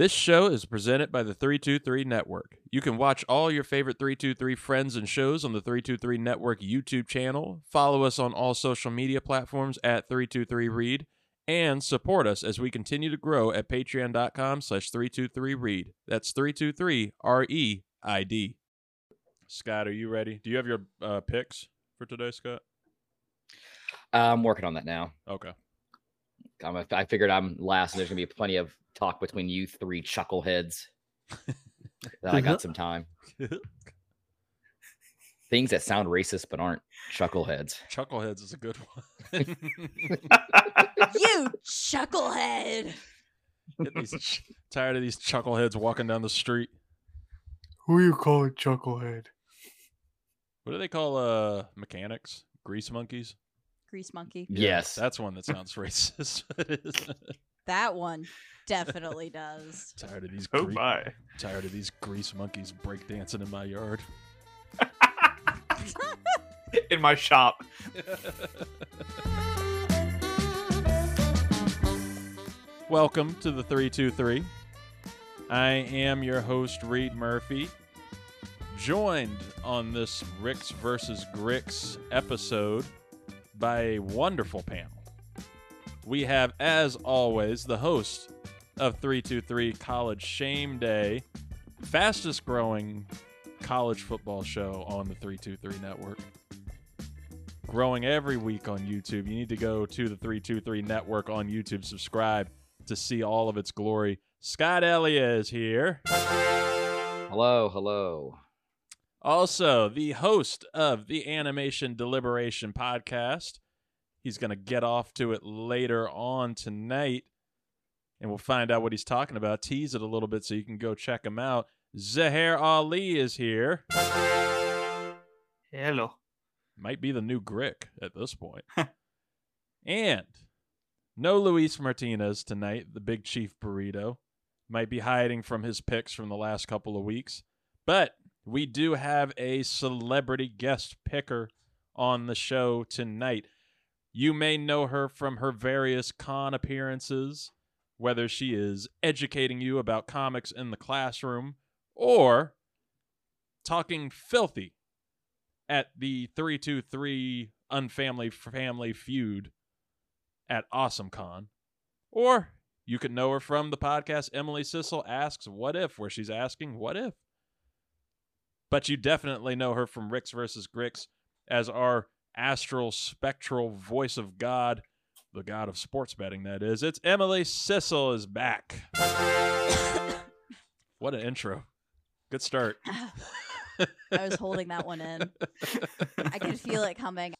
This show is presented by the 323 Network. You can watch all your favorite 323 friends and shows on the 323 Network YouTube channel. Follow us on all social media platforms at 323reid and support us as we continue to grow at patreon.com slash 323reid. That's 323 R-E-I-D. Scott, are you ready? Do you have your uh, picks for today, Scott? I'm working on that now. Okay. I'm a, I figured I'm last, and there's gonna be plenty of talk between you three chuckleheads. that I got some time. Things that sound racist but aren't chuckleheads. Chuckleheads is a good one. you chucklehead. These ch- tired of these chuckleheads walking down the street. Who you call a chucklehead? What do they call uh mechanics? Grease monkeys? Grease monkey. Yes. That's one that sounds racist. That one definitely does. tired of these Oh gre- my. tired of these grease monkeys breakdancing in my yard. In my shop. Welcome to the 323. I am your host, Reid Murphy, joined on this Ricks versus Gricks episode by a wonderful panel. We have, as always, the host of 323 College Shame Day, fastest growing college football show on the 323 network. Growing every week on YouTube. You need to go to the 323 network on YouTube, subscribe to see all of its glory. Scott Ellia is here. Hello, hello. Also, the host of the Animation Deliberation podcast. He's going to get off to it later on tonight, and we'll find out what he's talking about. Tease it a little bit so you can go check him out. Zuhair Ali is here. Hello. Might be the new Grick at this point. and no Luis Martinez tonight, the big chief burrito. Might be hiding from his picks from the last couple of weeks. But we do have a celebrity guest picker on the show tonight. You may know her from her various con appearances, whether she is educating you about comics in the classroom or talking filthy at the 323 Unfamily Family Feud at AwesomeCon. Or you could know her from the podcast Emily Cissell Asks What If, where she's asking, What if? But you definitely know her from Ricks versus Gricks as our astral spectral voice of God, the god of sports betting, that is. It's Emily Cissell is back. what an intro. Good start. I was holding that one in. I could feel it coming.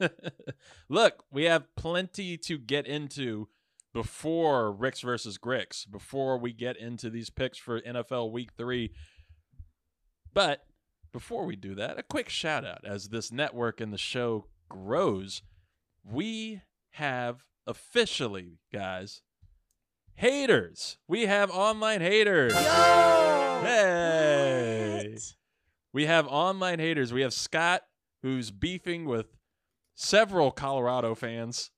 Look, we have plenty to get into before Ricks versus Gricks, before we get into these picks for NFL Week 3. But before we do that, a quick shout out as this network and the show grows. We have officially, guys, haters. We have online haters. Yo! Hey! What? We have online haters. We have Scott, who's beefing with several Colorado fans.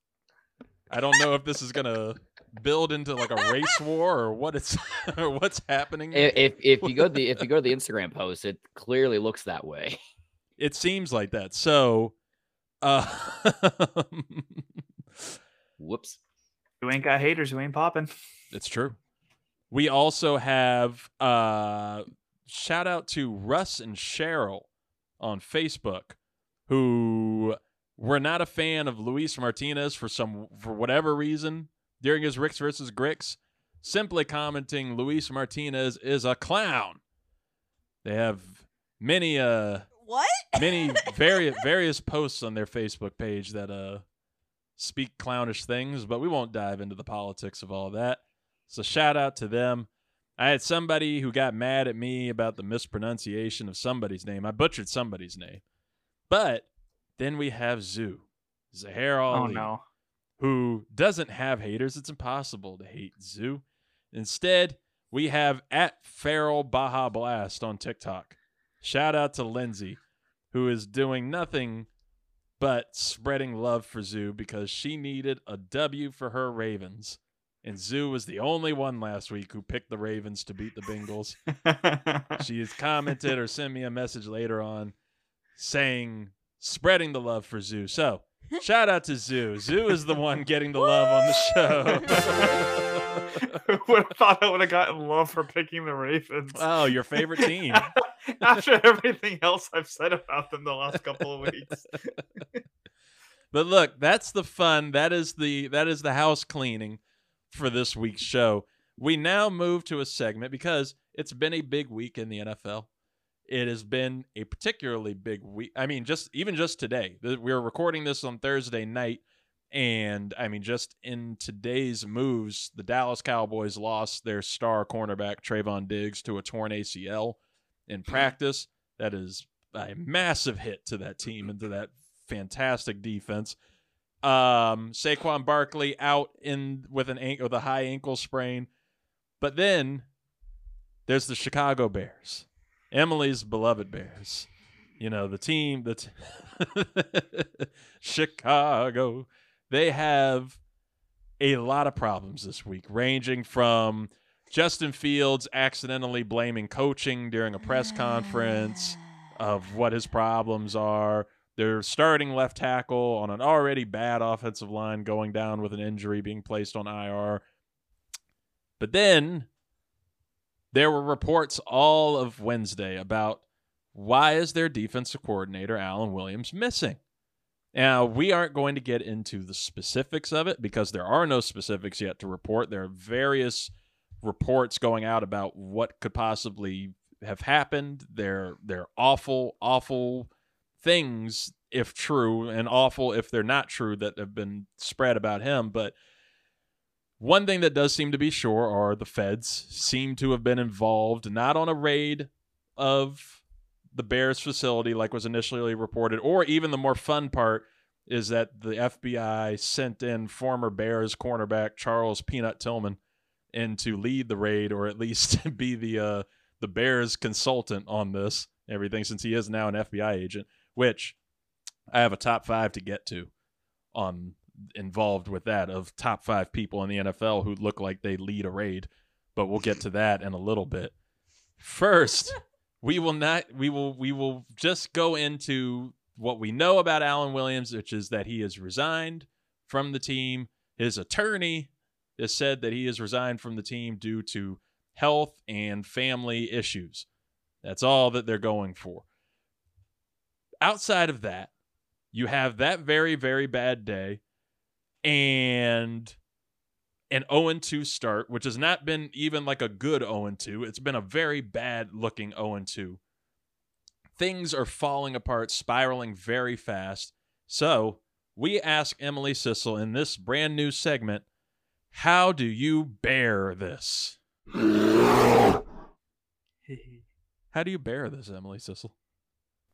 I don't know if this is gonna build into like a race war or what it's or what's happening. If, if if you go to the if you go to the Instagram post, it clearly looks that way. It seems like that. So, uh, Whoops. You ain't got haters, you ain't popping. it's true. We also have uh, shout out to Russ and Cheryl on Facebook, who were not a fan of Luis Martinez for some for whatever reason during his Ricks versus Gricks, simply commenting Luis Martinez is a clown. They have many uh What? many various various posts on their Facebook page that uh speak clownish things, but we won't dive into the politics of all that. So shout out to them. I had somebody who got mad at me about the mispronunciation of somebody's name. I butchered somebody's name. But then we have Zoo, Zuhair Oh no. Who doesn't have haters. It's impossible to hate Zoo. Instead, we have at Feral Baja Blast on TikTok. Shout out to Lindsay, who is doing nothing but spreading love for Zoo because she needed a W for her Ravens And Zoo was the only one last week who picked the Ravens to beat the Bengals. she has commented or sent me a message later on saying, spreading the love for Zoo. So, shout out to Zoo. Zoo is the one getting the love on the show. Who would have thought I would have gotten love for picking the Ravens. oh, your favorite team. After everything else I've said about them the last couple of weeks. But look, that's the fun. That is the that is the house cleaning for this week's show. We now move to a segment because it's been a big week in the NFL. It has been a particularly big week. I mean, just even just today, we are recording this on Thursday night, and I mean, just in today's moves, the Dallas Cowboys lost their star cornerback Trevon Diggs to a torn ACL in practice. That is a massive hit to that team and to that fantastic defense. Um, Saquon Barkley out in with an ankle with a high ankle sprain, but then there's the Chicago Bears, Emily's beloved Bears. You know the team that's Chicago. They have a lot of problems this week, ranging from Justin Fields accidentally blaming coaching during a press conference of what his problems are. They're starting left tackle on an already bad offensive line going down with an injury being placed on IR. But then there were reports all of Wednesday about why is their defensive coordinator Alan Williams missing? Now, we aren't going to get into the specifics of it because there are no specifics yet to report. There are various reports going out about what could possibly have happened. They're they're awful, awful things if true, and awful if they're not true that have been spread about him. But one thing that does seem to be sure are the feds seem to have been involved, not on a raid of the Bears facility like was initially reported, or even the more fun part is that the FBI sent in former Bears cornerback Charles Peanut Tillman in to lead the raid, or at least be the uh, the Bears consultant on this everything, since he is now an FBI agent. Which I have a top five to get to on involved with that of top five people in the NFL who look like they lead a raid, but we'll get to that in a little bit. First, we will not we will we will just go into what we know about Alan Williams, which is that he has resigned from the team. His attorney has said that he has resigned from the team due to health and family issues. That's all that they're going for. Outside of that, you have that very, very bad day and an 0 2 start, which has not been even like a good 0 2. It's been a very bad looking 0 2. Things are falling apart, spiraling very fast. So we ask Emily Cissell in this brand new segment how do you bear this? How do you bear this, Emily Cissell?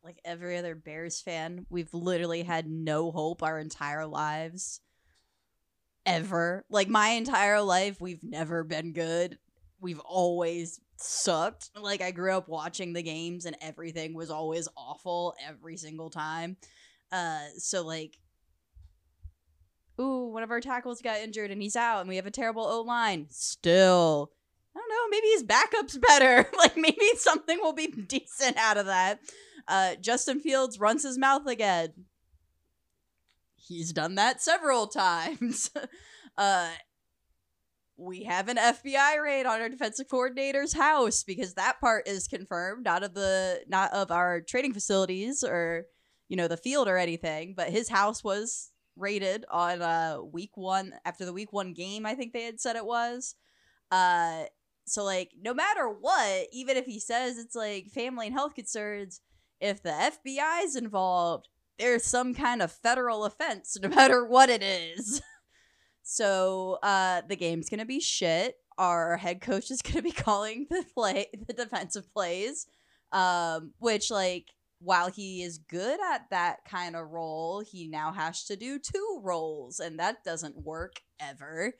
like every other Bears fan, we've literally had no hope our entire lives. Ever. Like my entire life, we've never been good. We've always sucked. Like I grew up watching the games and everything was always awful every single time. Uh so like Ooh, one of our tackles got injured and he's out and we have a terrible O line. Still. I don't know, maybe his backup's better. like maybe something will be decent out of that. Uh, Justin Fields runs his mouth again. He's done that several times. uh, we have an FBI raid on our defensive coordinator's house because that part is confirmed, not of the not of our training facilities or you know the field or anything, but his house was raided on uh week one after the week one game. I think they had said it was. Uh, so like no matter what, even if he says it's like family and health concerns, if the FBI is involved, there's some kind of federal offense, no matter what it is. so uh, the game's gonna be shit. Our head coach is gonna be calling the play, the defensive plays, um, which like while he is good at that kind of role, he now has to do two roles, and that doesn't work ever.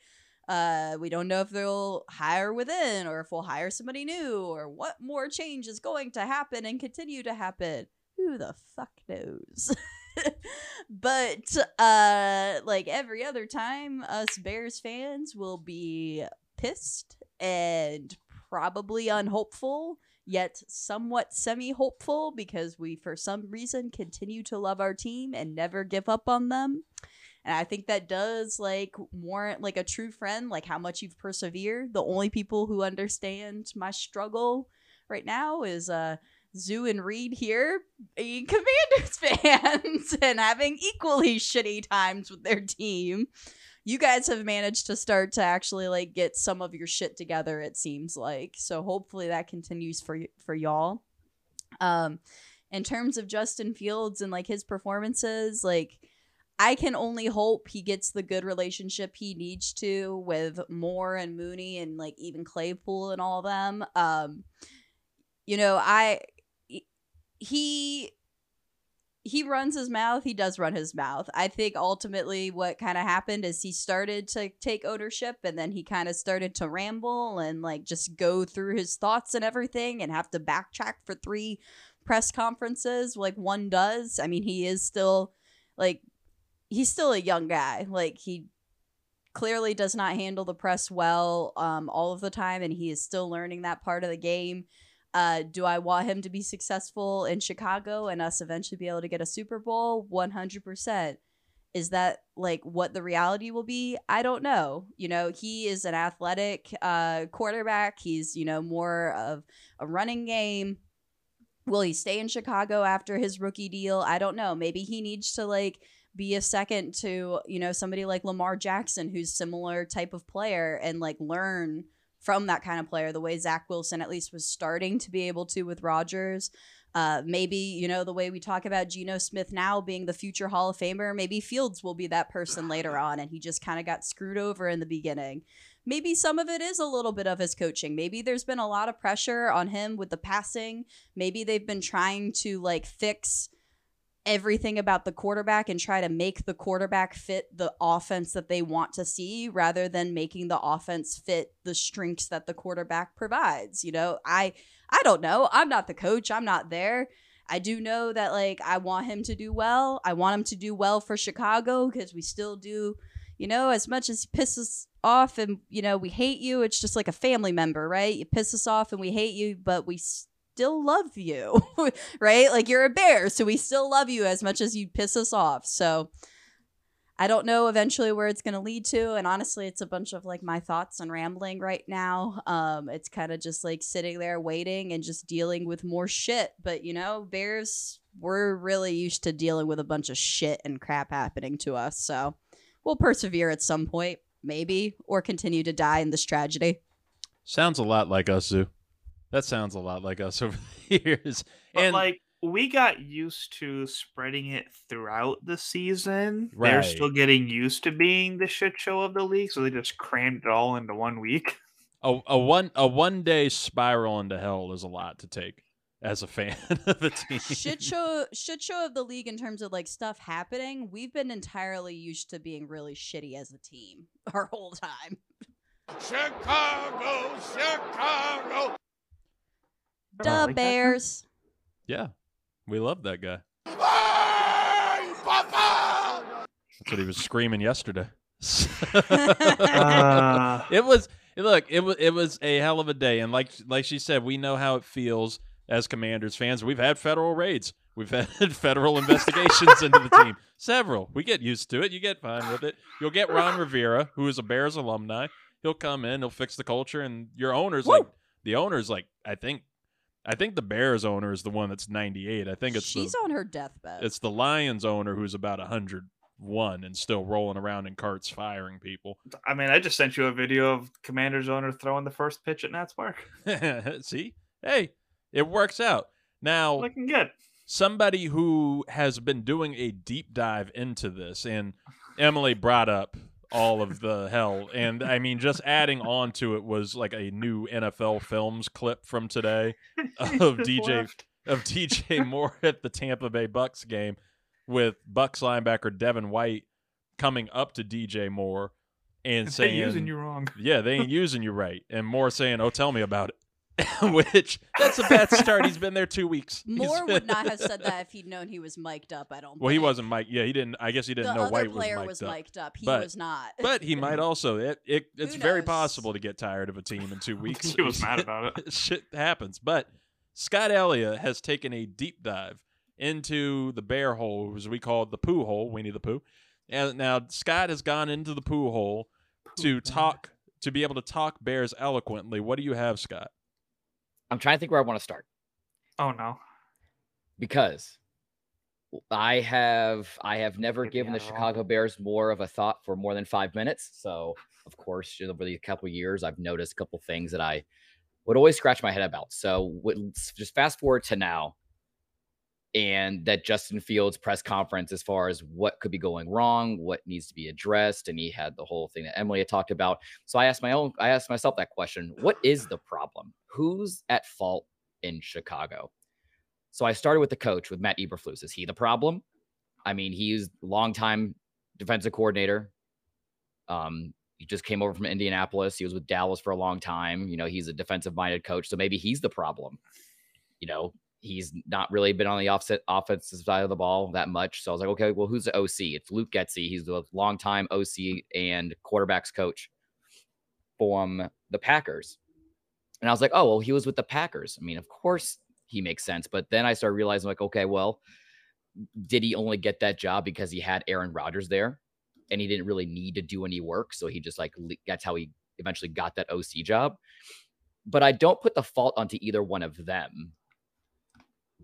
Uh, we don't know if they'll hire within or if we'll hire somebody new or what more change is going to happen and continue to happen. Who the fuck knows? but uh like every other time us Bears fans will be pissed and probably unhopeful yet somewhat semi-hopeful because we for some reason continue to love our team and never give up on them and i think that does like warrant like a true friend like how much you've persevered the only people who understand my struggle right now is uh Zoo and Reid here being Commanders fans and having equally shitty times with their team. You guys have managed to start to actually like get some of your shit together. It seems like so. Hopefully that continues for y- for y'all. Um, in terms of Justin Fields and like his performances, like I can only hope he gets the good relationship he needs to with Moore and Mooney and like even Claypool and all of them. Um, you know, I he he runs his mouth he does run his mouth. I think ultimately what kind of happened is he started to take ownership and then he kind of started to ramble and like just go through his thoughts and everything and have to backtrack for three press conferences like one does. I mean he is still like he's still a young guy. Like he clearly does not handle the press well um, all of the time and he is still learning that part of the game uh, do I want him to be successful in Chicago and us eventually be able to get a Super Bowl? 100%. Is that like what the reality will be? I don't know. You know, he is an athletic uh, quarterback. He's, you know, more of a running game. Will he stay in Chicago after his rookie deal? I don't know. Maybe he needs to like be a second to, you know, somebody like Lamar Jackson who's similar type of player and like learn from that kind of player, the way Zach Wilson at least was starting to be able to with Rodgers. Uh, maybe, you know, the way we talk about Geno Smith now being the future Hall of Famer, maybe Fields will be that person later on, and he just kind of got screwed over in the beginning. Maybe some of it is a little bit of his coaching. Maybe there's been a lot of pressure on him with the passing. Maybe they've been trying to like fix everything about the quarterback and try to make the quarterback fit the offense that they want to see rather than making the offense fit the strengths that the quarterback provides. You know, I I don't know. I'm not the coach. I'm not there. I do know that like I want him to do well. I want him to do well for Chicago because we still do, you know, as much as he pisses off and you know we hate you, it's just like a family member, right? You piss us off and we hate you, but we still love you, right? Like you're a bear, so we still love you as much as you piss us off. So I don't know eventually where it's going to lead to. And honestly, it's a bunch of like my thoughts and rambling right now. Um, it's kind of just like sitting there waiting and just dealing with more shit. But you know, bears, we're really used to dealing with a bunch of shit and crap happening to us. So we'll persevere at some point, maybe, or continue to die in this tragedy. Sounds a lot like us, Zoo. That sounds a lot like us over the years. But and like we got used to spreading it throughout the season. They're still getting used to being the shit show of the league, so they just crammed it all into one week. a, a one a one day spiral into hell is a lot to take as a fan of the team. shit show shit show of the league in terms of like stuff happening we've been entirely used to being really shitty as a team our whole time Chicago, Chicago. I duh like bears. Yeah, we love that guy. Bye, Papa! That's what he was screaming yesterday. Uh, it was look it was it was a hell of a day and like like she said we know how it feels as commanders fans. We've had federal raids. We've had federal investigations into the team. Several. We get used to it. You get fine with it. You'll get ron rivera who is a bears alumni. He'll come in. He'll fix the culture and your owner's like the owner's like i think i think the bears owner is the one that's 98 i think it's she's the, on her deathbed it's the lions owner who's about 101 and still rolling around in carts firing people I mean, I just sent you a video of Commander's owner throwing the first pitch at Nats Park. See, hey, it works out. Now, Looking good. somebody who has been doing a deep dive into this, and Emily brought up all of the hell, and I mean, just adding on to it was like a new NFL Films clip from today of DJ left. of DJ Moore at the Tampa Bay Bucks game with Bucks linebacker Devin White coming up to DJ Moore and They saying, using you wrong. "Yeah, they ain't using you right," and Moore saying, "Oh, tell me about it." which that's a bad start. He's been there two weeks. He's Moore been- would not have said that if he'd known he was mic'd up. I don't. Well, he wasn't Mike. Yeah, he didn't. I guess he didn't know other White player was was mic'd up. mic'd up. He But- was not. But he might also. It, it it's Who very knows? possible to get tired of a team in two weeks. think he was mad about it. Shit happens. But Scott Ellia has taken a deep dive into the bear hole, as we call it, the poo hole, Winnie the Pooh. And now Scott has gone into the poo hole to talk, to be able to talk bears eloquently. What do you have, Scott? I'm trying to think where I want to start Oh no. because I have I have never given the Chicago Bears more of a thought for more than five minutes. So of course, over the couple of years, I've noticed a couple things that I would always scratch my head about. So just fast forward to now, and that Justin Fields press conference as far as what could be going wrong, what needs to be addressed, and he had the whole thing that Emily had talked about. So I asked my own, I asked myself that question: What is the problem? Who's at fault in Chicago? So I started with the coach, with Matt Eberflus. Is he the problem? I mean, he's longtime defensive coordinator. Um, he just came over from Indianapolis. He was with Dallas for a long time. You know, he's a defensive minded coach. So maybe he's the problem. You know, he's not really been on the offset offensive side of the ball that much. So I was like, okay, well, who's the OC? It's Luke Getsy. He's the longtime OC and quarterbacks coach from the Packers. And I was like, oh, well, he was with the Packers. I mean, of course he makes sense. But then I started realizing, like, okay, well, did he only get that job because he had Aaron Rodgers there and he didn't really need to do any work? So he just like, that's how he eventually got that OC job. But I don't put the fault onto either one of them.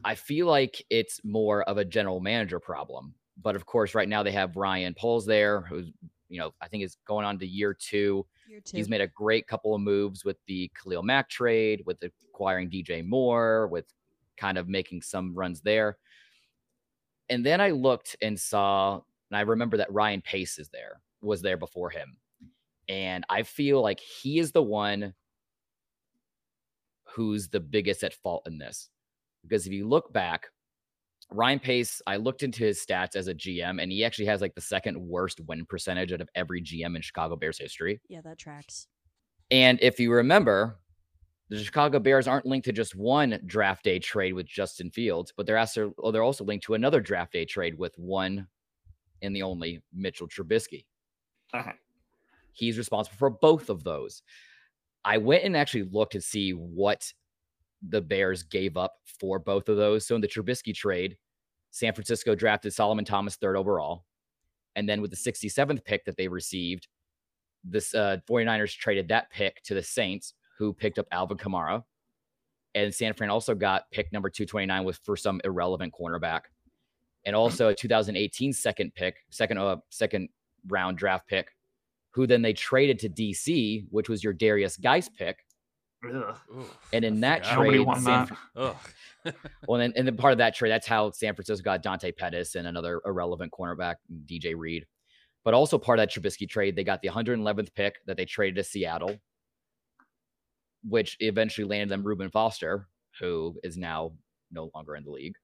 I feel like it's more of a general manager problem. But of course, right now they have Ryan Poles there, who's, you know, I think is going on to year two. Year two. He's made a great couple of moves with the Khalil Mack trade, with acquiring DJ Moore, with kind of making some runs there. And then I looked and saw, and I remember that Ryan Pace is there, was there before him. And I feel like he is the one who's the biggest at fault in this. Because if you look back, Ryan Pace, I looked into his stats as a GM, and he actually has like the second worst win percentage out of every GM in Chicago Bears history. yeah, that tracks. And if you remember, the Chicago Bears aren't linked to just one draft day trade with Justin Fields, but they're also oh, they're also linked to another draft day trade with one and the only Mitchell Trubisky. Uh-huh. He's responsible for both of those. I went and actually looked to see what the Bears gave up for both of those. So in the Trubisky trade, San Francisco drafted Solomon Thomas third overall. And then with the 67th pick that they received, this uh 49ers traded that pick to the Saints, who picked up Alvin Kamara. And San Fran also got pick number 229 with for some irrelevant cornerback. And also a 2018 second pick, second uh second round draft pick, who then they traded to DC, which was your Derrius Guice pick. Ugh. And in that forgot. Trade, won San that. Well, and, and then part of that trade, that's how San Francisco got Dante Pettis and another irrelevant cornerback, DJ Reed. But also part of that Trubisky trade, they got the 111th pick that they traded to Seattle, which eventually landed them Reuben Foster, who is now no longer in the league.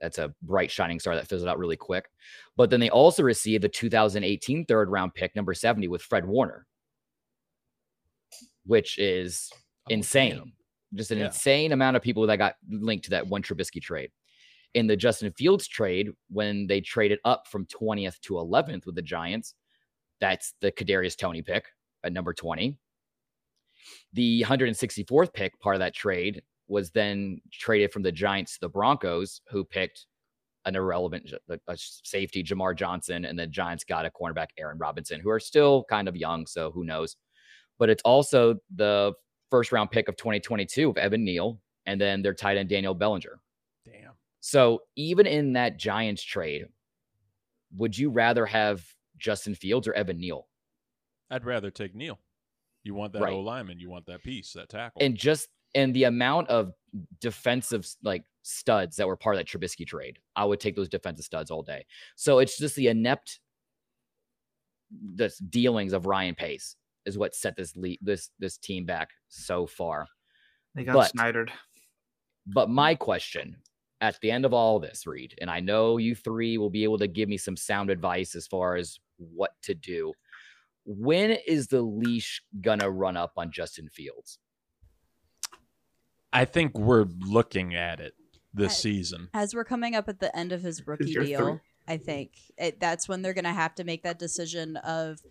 That's a bright shining star that fizzled out really quick. But then they also received the 2018 third round pick, number 70, with Fred Warner, which is insane. Just an Yeah. insane amount of people that got linked to that one Trubisky trade. In the Justin Fields trade, when they traded up from 20th to 11th with the Giants, that's the Kadarius Toney pick at number 20. The 164th pick, part of that trade, was then traded from the Giants to the Broncos, who picked an irrelevant j- a- a safety, Jamar Johnson, and the Giants got a cornerback, Aaron Robinson, who are still kind of young, so who knows. But it's also the first round pick of 2022 of Evan Neal, and then their tight end Daniel Bellinger. Damn. So even in that Giants trade, would you rather have Justin Fields or Evan Neal? I'd rather take Neal. You want that Right. O lineman. You want that piece, that tackle. And just and the amount of defensive like studs that were part of that Trubisky trade, I would take those defensive studs all day. So it's just the inept the dealings of Ryan Pace is what set this le- this this team back so far. They got But- snidered. But my question at the end of all this, Reid, and I know you three will be able to give me some sound advice as far as what to do. When is the leash gonna run up on Justin Fields? I think we're looking at it this I- season. As we're coming up at the end of his rookie deal, three. I think it, that's when they're going to have to make that decision of a-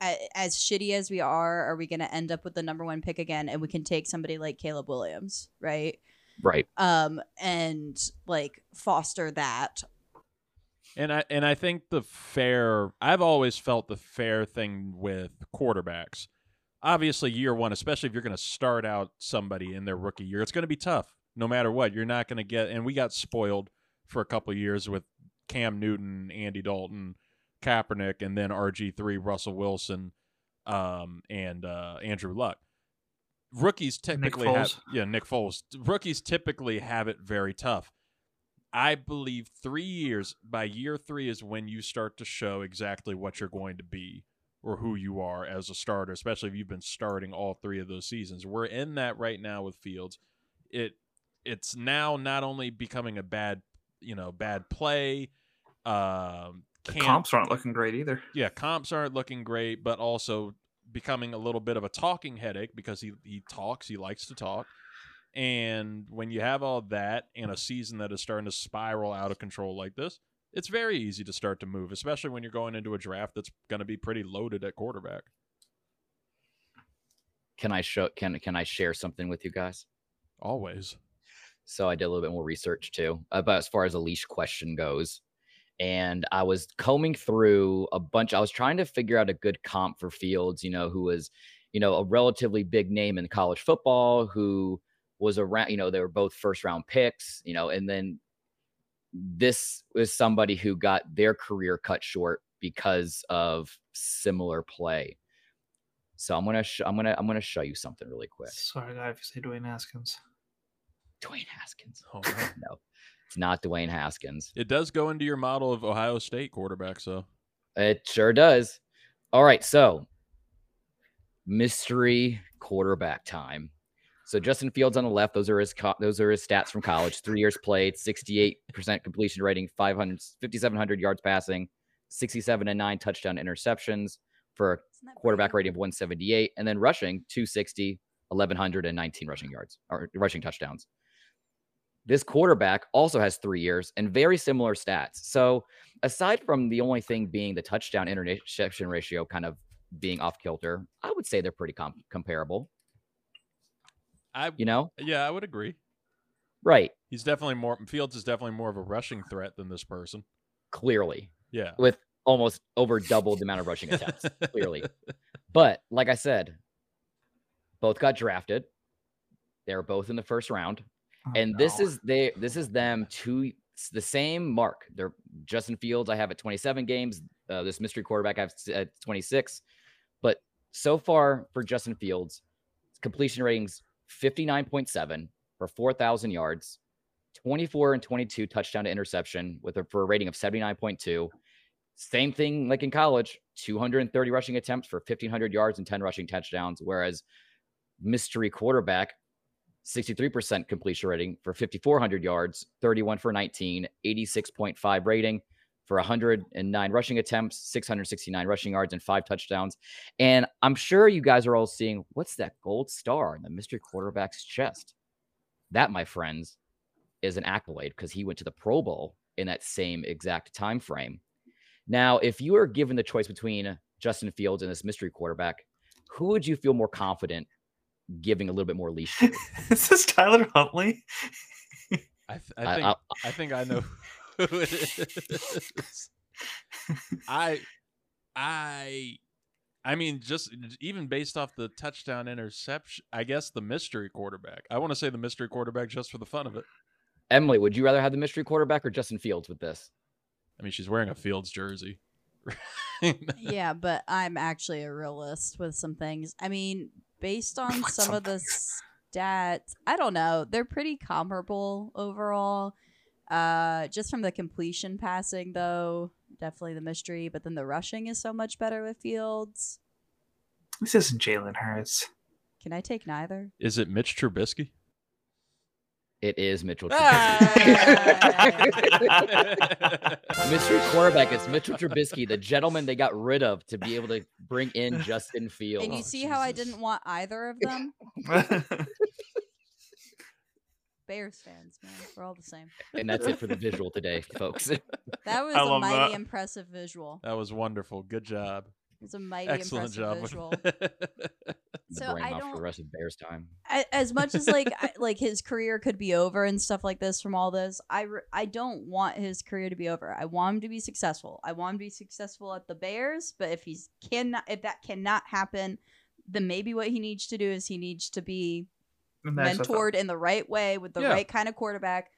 as shitty as we are, are we going to end up with the number one pick again and we can take somebody like Caleb Williams, right? Right. Um, and like foster that. And I and I think the fair I've always felt the fair thing with quarterbacks. Obviously year 1, especially if you're going to start out somebody in their rookie year, it's going to be tough no matter what. You're not going to get and we got spoiled for a couple years with Cam Newton, Andy Dalton, Kaepernick and then RG3 Russell Wilson um and uh Andrew Luck. Rookies typically have yeah, Nick Foles. Rookies typically have it very tough. I believe three years, by year three, is when you start to show exactly what you're going to be or who you are as a starter, especially if you've been starting all three of those seasons. We're in that right now with Fields. It it's now not only becoming a bad, you know, bad play. Um, The can't- comps aren't looking great either. yeah, comps aren't looking great, but also becoming a little bit of a talking headache because he he talks, he likes to talk. And when you have all that in a season that is starting to spiral out of control like this, it's very easy to start to move, especially when you're going into a draft that's going to be pretty loaded at quarterback. Can I show can can I share something with you guys? Always. So I did a little bit more research too uh, about as far as a leash question goes. And I was combing through a bunch. I was trying to figure out a good comp for Fields, you know, who was, you know, a relatively big name in college football, who was around, you know, they were both first round picks, you know, and then this was somebody who got their career cut short because of similar play. So I'm gonna sh- I'm gonna I'm gonna show you something really quick. Sorry, guy, if you say Dwayne Haskins. Dwayne Haskins. Oh, no. No, it's not Dwayne Haskins. it does go into your model of Ohio State quarterbacks, though. It sure does. All right, so mystery quarterback time. So Justin Fields on the left; those are his co- those are his stats from college. Three years played, sixty-eight percent completion rating, 500, 5,700 yards passing, sixty-seven and nine touchdown interceptions for a quarterback rating of 178, and then rushing 260, 1119 rushing yards or rushing touchdowns. This quarterback also has three years and very similar stats. So, aside from the only thing being the touchdown interception ratio kind of being off kilter, I would say they're pretty com- comparable. I You know, yeah, I would agree. right? He's definitely more Fields is definitely more of a rushing threat than this person. Clearly, Yeah. with almost over double the amount of rushing attempts. clearly. But like I said, both got drafted. They were both in the first round. Oh, and this is they this is them two the same mark. They're Justin Fields. I have at 27 games. Uh, this mystery quarterback I have at 26. But so far for Justin Fields, completion ratings 59.7 for 4,000 yards, 24 and 22 touchdown to interception with a for a rating of 79.2. Same thing like in college, 230 rushing attempts for 1,500 yards and 10 rushing touchdowns. Whereas mystery quarterback 63% completion rating for 5,400 yards, 31 for 19, 86.5 rating for 109 rushing attempts, 669 rushing yards, and five touchdowns. And I'm sure you guys are all seeing what's that gold star in the mystery quarterback's chest? That, my friends, is an accolade because he went to the Pro Bowl in that same exact time frame. Now, if you were given the choice between Justin Fields and this mystery quarterback, who would you feel more confident giving a little bit more leash to? is this Tyler Huntley? I, th- I I- think I- I think I know who it is. I I I mean just even based off the touchdown interception, I guess the mystery quarterback. I want to say the mystery quarterback just for the fun of it. Emily, would you rather have the mystery quarterback or Justin Fields with this? I mean, she's wearing a Fields jersey. yeah, but I'm actually a realist with some things. I mean, based on some some of the stats, I don't know. They're pretty comparable overall. Uh, just from the completion passing, though, definitely the mystery. But then the rushing is so much better with Fields. This isn't Jalen Hurts. Can I take neither? Is it Mitch Trubisky? It is Mitchell. Ah! Mystery quarterback It's Mitchell Trubisky, the gentleman they got rid of to be able to bring in Justin Fields. and you Oh, see how I didn't want either of them? Bears fans, man. We're all the same. And that's it for the visual today, folks. That was I a mighty that. impressive visual. That was wonderful. Good job. It was a mighty Excellent impressive job. visual. So brain I off for don't- the rest of Bears time. A- as much as like I, like his career could be over and stuff like this from all this i re- i don't want his career to be over i want him to be successful i want him to be successful at the bears but if he's cannot if that cannot happen then maybe what he needs to do is he needs to be In the XFL. mentored in the right way with the Yeah. right kind of quarterback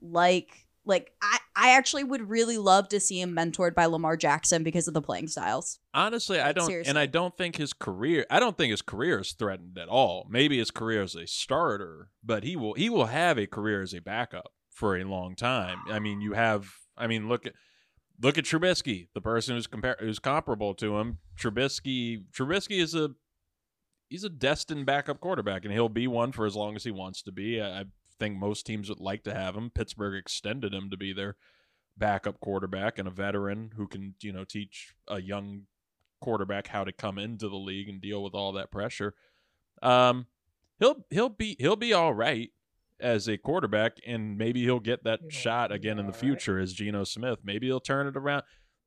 like like I, I actually would really love to see him mentored by Lamar Jackson because of the playing styles. Honestly, I don't, and I don't think his career. I don't think his career is threatened at all. Maybe his career as a starter, but he will. He will have a career as a backup for a long time. I mean, you have. I mean, look at look at Trubisky, the person who's compar- who's comparable to him. Trubisky. Trubisky is a he's a destined backup quarterback, and he'll be one for as long as he wants to be. I, Think most teams would like to have him. Pittsburgh extended him to be their backup quarterback and a veteran who can, you know, teach a young quarterback how to come into the league and deal with all that pressure. Um, he'll he'll be he'll be all right as a quarterback, and maybe he'll get that He'll shot again in the all right. future as Geno Smith. Maybe he'll turn it around.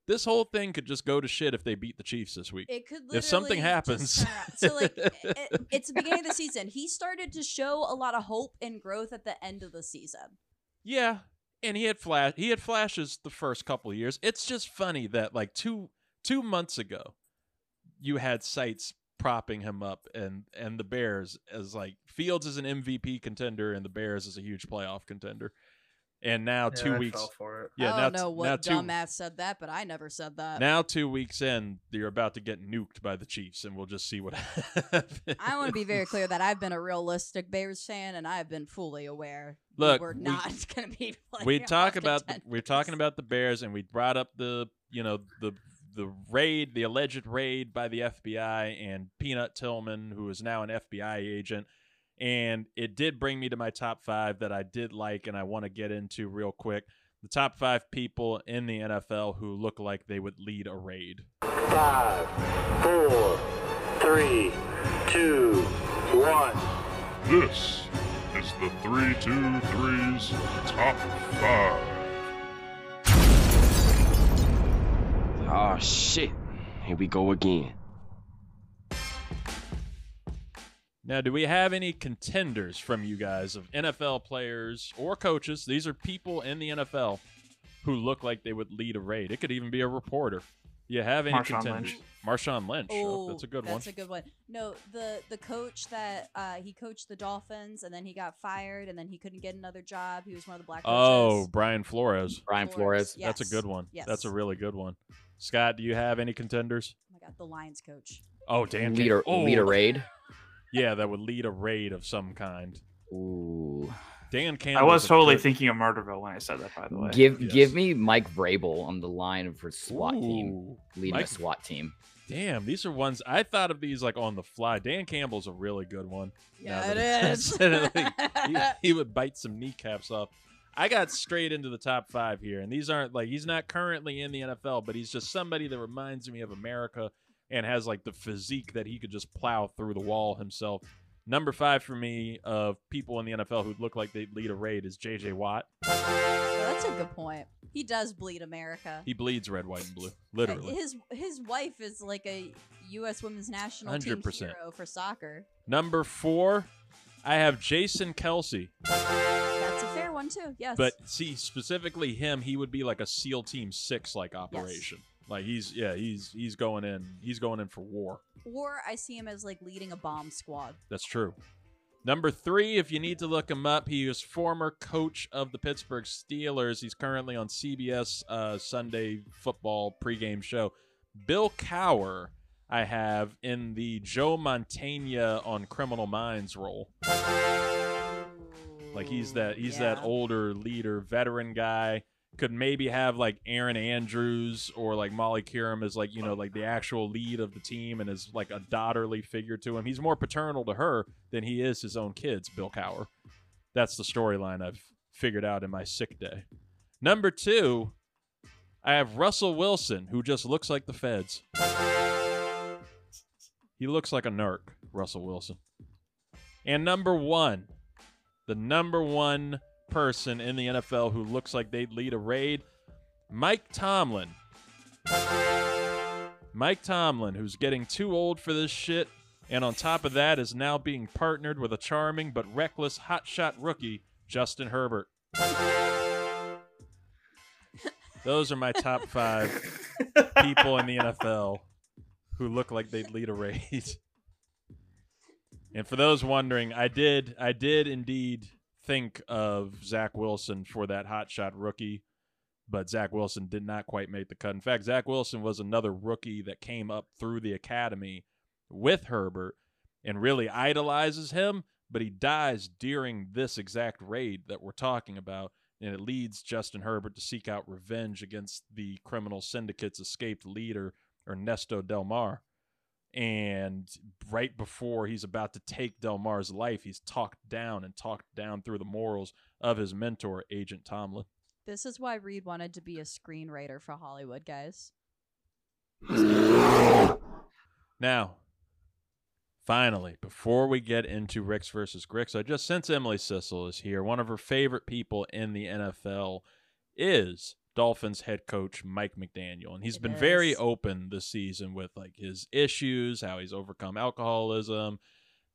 This whole thing could just go to shit if they beat the Chiefs this week. It could If something happens. so like it, it's the beginning of the season. He started to show a lot of hope and growth at the end of the season. Yeah, and he had flash he had flashes the first couple of years. It's just funny that like two two months ago, you had sites propping him up and and the Bears as like Fields is an MVP contender and the Bears is a huge playoff contender. And now Yeah, two I weeks fell for it. yeah, I now don't t- know now what two dumbass said that, but I never said that. now two weeks in, you're about to get nuked by the Chiefs and we'll just see what happens. I want to be very clear that I've been a realistic Bears fan and I've been fully aware Look, we're we- not going to be. we talk about the, we're talking about the Bears, and we brought up the you know the the raid, the alleged raid by the FBI and Peanut Tillman, who is now an FBI agent. And it did bring me to my top five that I did like, and I want to get into real quick. The top five people in the NFL who look like they would lead a raid. Five, four, three, two, one. This is the 323's Top 5. Oh shit. Here we go again. Now, do we have any contenders from you guys of NFL players or coaches? These are people in the NFL who look like they would lead a raid. It could even be a reporter. Do you have any Marshawn contenders? Lynch. Marshawn Lynch. Oh, Oh, that's a good That's one. That's a good one. No, the the coach that uh, he coached the Dolphins and then he got fired and then he couldn't get another job. He was one of the black oh. Brian Flores. Brian Flores. Yes. That's a good one. Yes. That's a really good one. Scott, do you have any contenders? Oh my god, the Lions coach. Oh, Dan. Lead a, oh, lead a raid. Yeah, that would lead a raid of some kind. Ooh. Dan Campbell. I was totally thinking of Murderville when I said that, by the way. Give Yes. give me Mike Vrabel on the line for SWAT team, leading Mike- a SWAT team. Damn, these are ones I thought of these like on the fly. Dan Campbell's a really good one. Yeah, that it I is. said it, like, he, he would bite some kneecaps off. I got straight into the top five here, and these aren't like he's not currently in the NFL, but he's just somebody that reminds me of America and has like the physique that he could just plow through the wall himself. Number five for me of people in the NFL who look like they'd lead a raid is J.J. Watt. That's a good point. He does bleed America. He bleeds red, white, and blue, literally. His his wife is like a U.S. Women's National Team 100%. hero for soccer. Number four, I have Jason Kelce. That's a fair one too. Yes. But see, specifically him, he would be like a SEAL Team Six like operation. Like he's yeah, he's he's going in he's going in for war. or I see him as like leading a bomb squad. That's true. Number three, if you need to look him up, he is former coach of the Pittsburgh Steelers. He's currently on CBS uh, Sunday football pregame show. Bill Cowher, I have in the Joe Mantegna on Criminal Minds role. Like he's that he's that older leader, veteran guy. Could maybe have like Erin Andrews or like Molly Kiram as like you know like the actual lead of the team and is like a daughterly figure to him. He's more paternal to her than he is his own kids. Bill Cowher. That's the storyline I've figured out in my sick day. Number two, I have Russell Wilson, who just looks like the feds. He looks like a narc, Russell Wilson. And number one, the number one person in the NFL who looks like they'd lead a raid, Mike Tomlin. Mike Tomlin, who's getting too old for this shit, and on top of that is now being partnered with a charming but reckless hotshot rookie, Justin Herbert. Those are my top five people in the NFL who look like they'd lead a raid. and for those wondering, I did I did indeed think of Zach Wilson for that hotshot rookie, but Zach Wilson did not quite make the cut. In fact, Zach Wilson was another rookie that came up through the academy with Herbert and really idolizes him, but he dies during this exact raid that we're talking about and it leads Justin Herbert to seek out revenge against the criminal syndicate's escaped leader, Ernesto Del Mar. And right before he's about to take Del Mar's life, he's talked down and talked down through the morals of his mentor, Agent Tomlin. This is why Reid wanted to be a screenwriter for Hollywood, guys. Now, finally, before we get into Ricks versus Gricks, I just since Emily Cissell is here, one of her favorite people in the NFL is Dolphins head coach Mike McDaniel. And he's It been very open this season with like his issues, how he's overcome alcoholism.